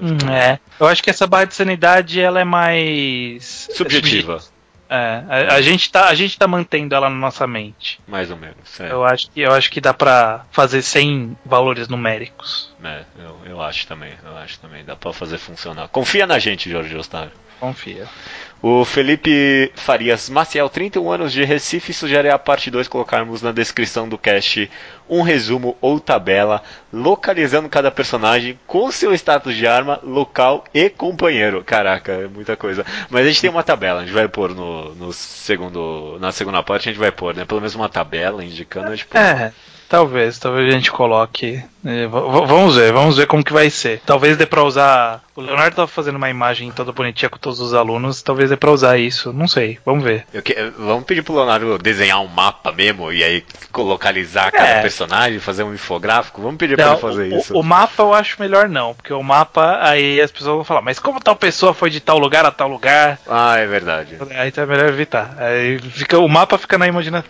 Hum, é, eu acho que essa barra de sanidade ela é mais subjetiva. É, a, a, gente tá, a gente tá mantendo ela na nossa mente. Mais ou menos. É. Eu, acho que, eu acho que dá pra fazer sem valores numéricos. É, eu, eu acho também. Eu acho também. Dá pra fazer funcionar. Confia na gente, Jorge Ostávio. Confia. O Felipe Farias Maciel, 31 anos de Recife, sugere a parte 2 colocarmos na descrição do cast um resumo ou tabela localizando cada personagem com seu status de arma, local e companheiro. Caraca, é muita coisa. Mas a gente tem uma tabela, a gente vai pôr no, no segundo, na segunda parte, a gente vai pôr, né? Pelo menos uma tabela indicando. Tipo, é. Talvez, talvez a gente coloque. É, vamos ver, vamos ver como que vai ser. Talvez dê pra usar. O Leonardo tava fazendo uma imagem toda bonitinha com todos os alunos, talvez dê pra usar isso. Não sei, vamos ver. Que... vamos pedir pro Leonardo desenhar um mapa mesmo e aí localizar cada é. personagem, fazer um infográfico. Vamos pedir não, pra ele fazer o, isso. O mapa eu acho melhor não, porque o mapa aí as pessoas vão falar, mas como tal pessoa foi de tal lugar a tal lugar? Ah, é verdade. Aí então é melhor evitar. Aí fica, o mapa fica na imaginação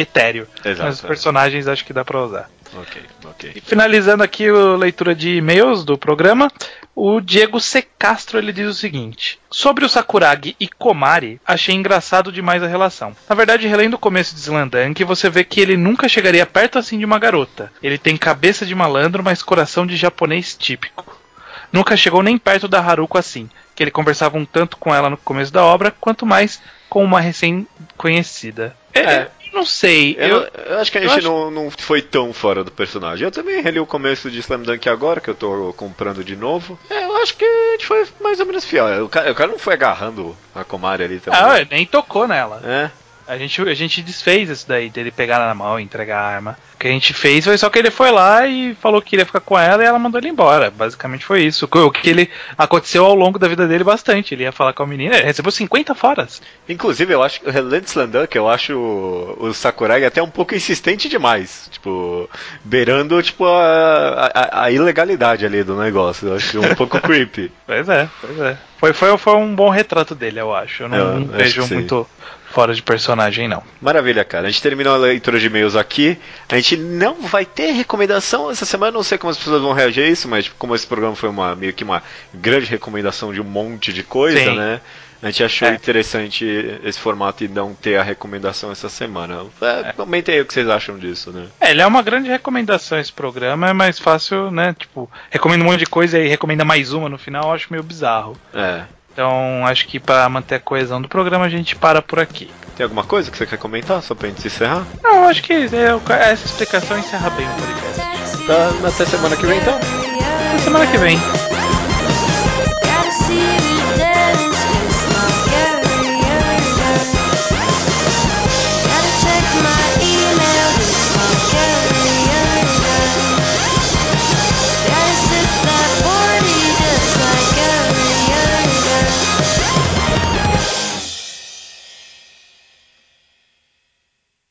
etéreo. Exato, mas os personagens acho que dá pra usar. Ok, ok. E finalizando aqui a leitura de e-mails do programa, o Diego C. Castro ele diz o seguinte: Sobre o Sakuragi e Komari, achei engraçado demais a relação. Na verdade, relendo o começo de Slandunk, você vê que ele nunca chegaria perto assim de uma garota. Ele tem cabeça de malandro, mas coração de japonês típico. Nunca chegou nem perto da Haruko assim, que ele conversava um tanto com ela no começo da obra, quanto mais com uma recém-conhecida. É, é, não sei. Eu, eu, eu acho que a gente acho... não, não foi tão fora do personagem. Eu também reli o começo de Slam Dunk agora, que eu tô comprando de novo. É, eu acho que a gente foi mais ou menos fiel. O cara, o cara não foi agarrando a Komari ali também. Ah, nem tocou nela. É. A gente, a gente desfez isso daí, dele pegar na mão e entregar a arma. O que a gente fez foi só que ele foi lá e falou que iria ficar com ela e ela mandou ele embora. Basicamente foi isso. O que ele aconteceu ao longo da vida dele bastante. Ele ia falar com a menina, ele recebeu 50 foras. Inclusive, eu acho que o Relentless que eu acho o, Sakuragi até um pouco insistente demais. Tipo, beirando tipo, a, a, a ilegalidade ali do negócio. Eu acho um pouco (laughs) creepy. Pois é, pois é. Foi, foi, foi um bom retrato dele, eu acho. Eu não, eu, não vejo muito fora de personagem, não. Maravilha, cara. A gente terminou a leitura de e-mails aqui. A gente não vai ter recomendação essa semana. Não sei como as pessoas vão reagir a isso, mas tipo, como esse programa foi uma, meio que uma grande recomendação de um monte de coisa, Sim. né? A gente achou é. interessante esse formato e não ter a recomendação essa semana. É, é. Comentem aí o que vocês acham disso, né? É, ele é uma grande recomendação esse programa, é mais fácil, né? Tipo, recomenda um monte de coisa e recomenda mais uma no final, eu acho meio bizarro. É. Então, acho que para manter a coesão do programa, a gente para por aqui. Tem alguma coisa que você quer comentar só pra gente encerrar? Não, acho que é, essa explicação encerra bem o podcast. Tá, até semana que vem então. Até semana que vem.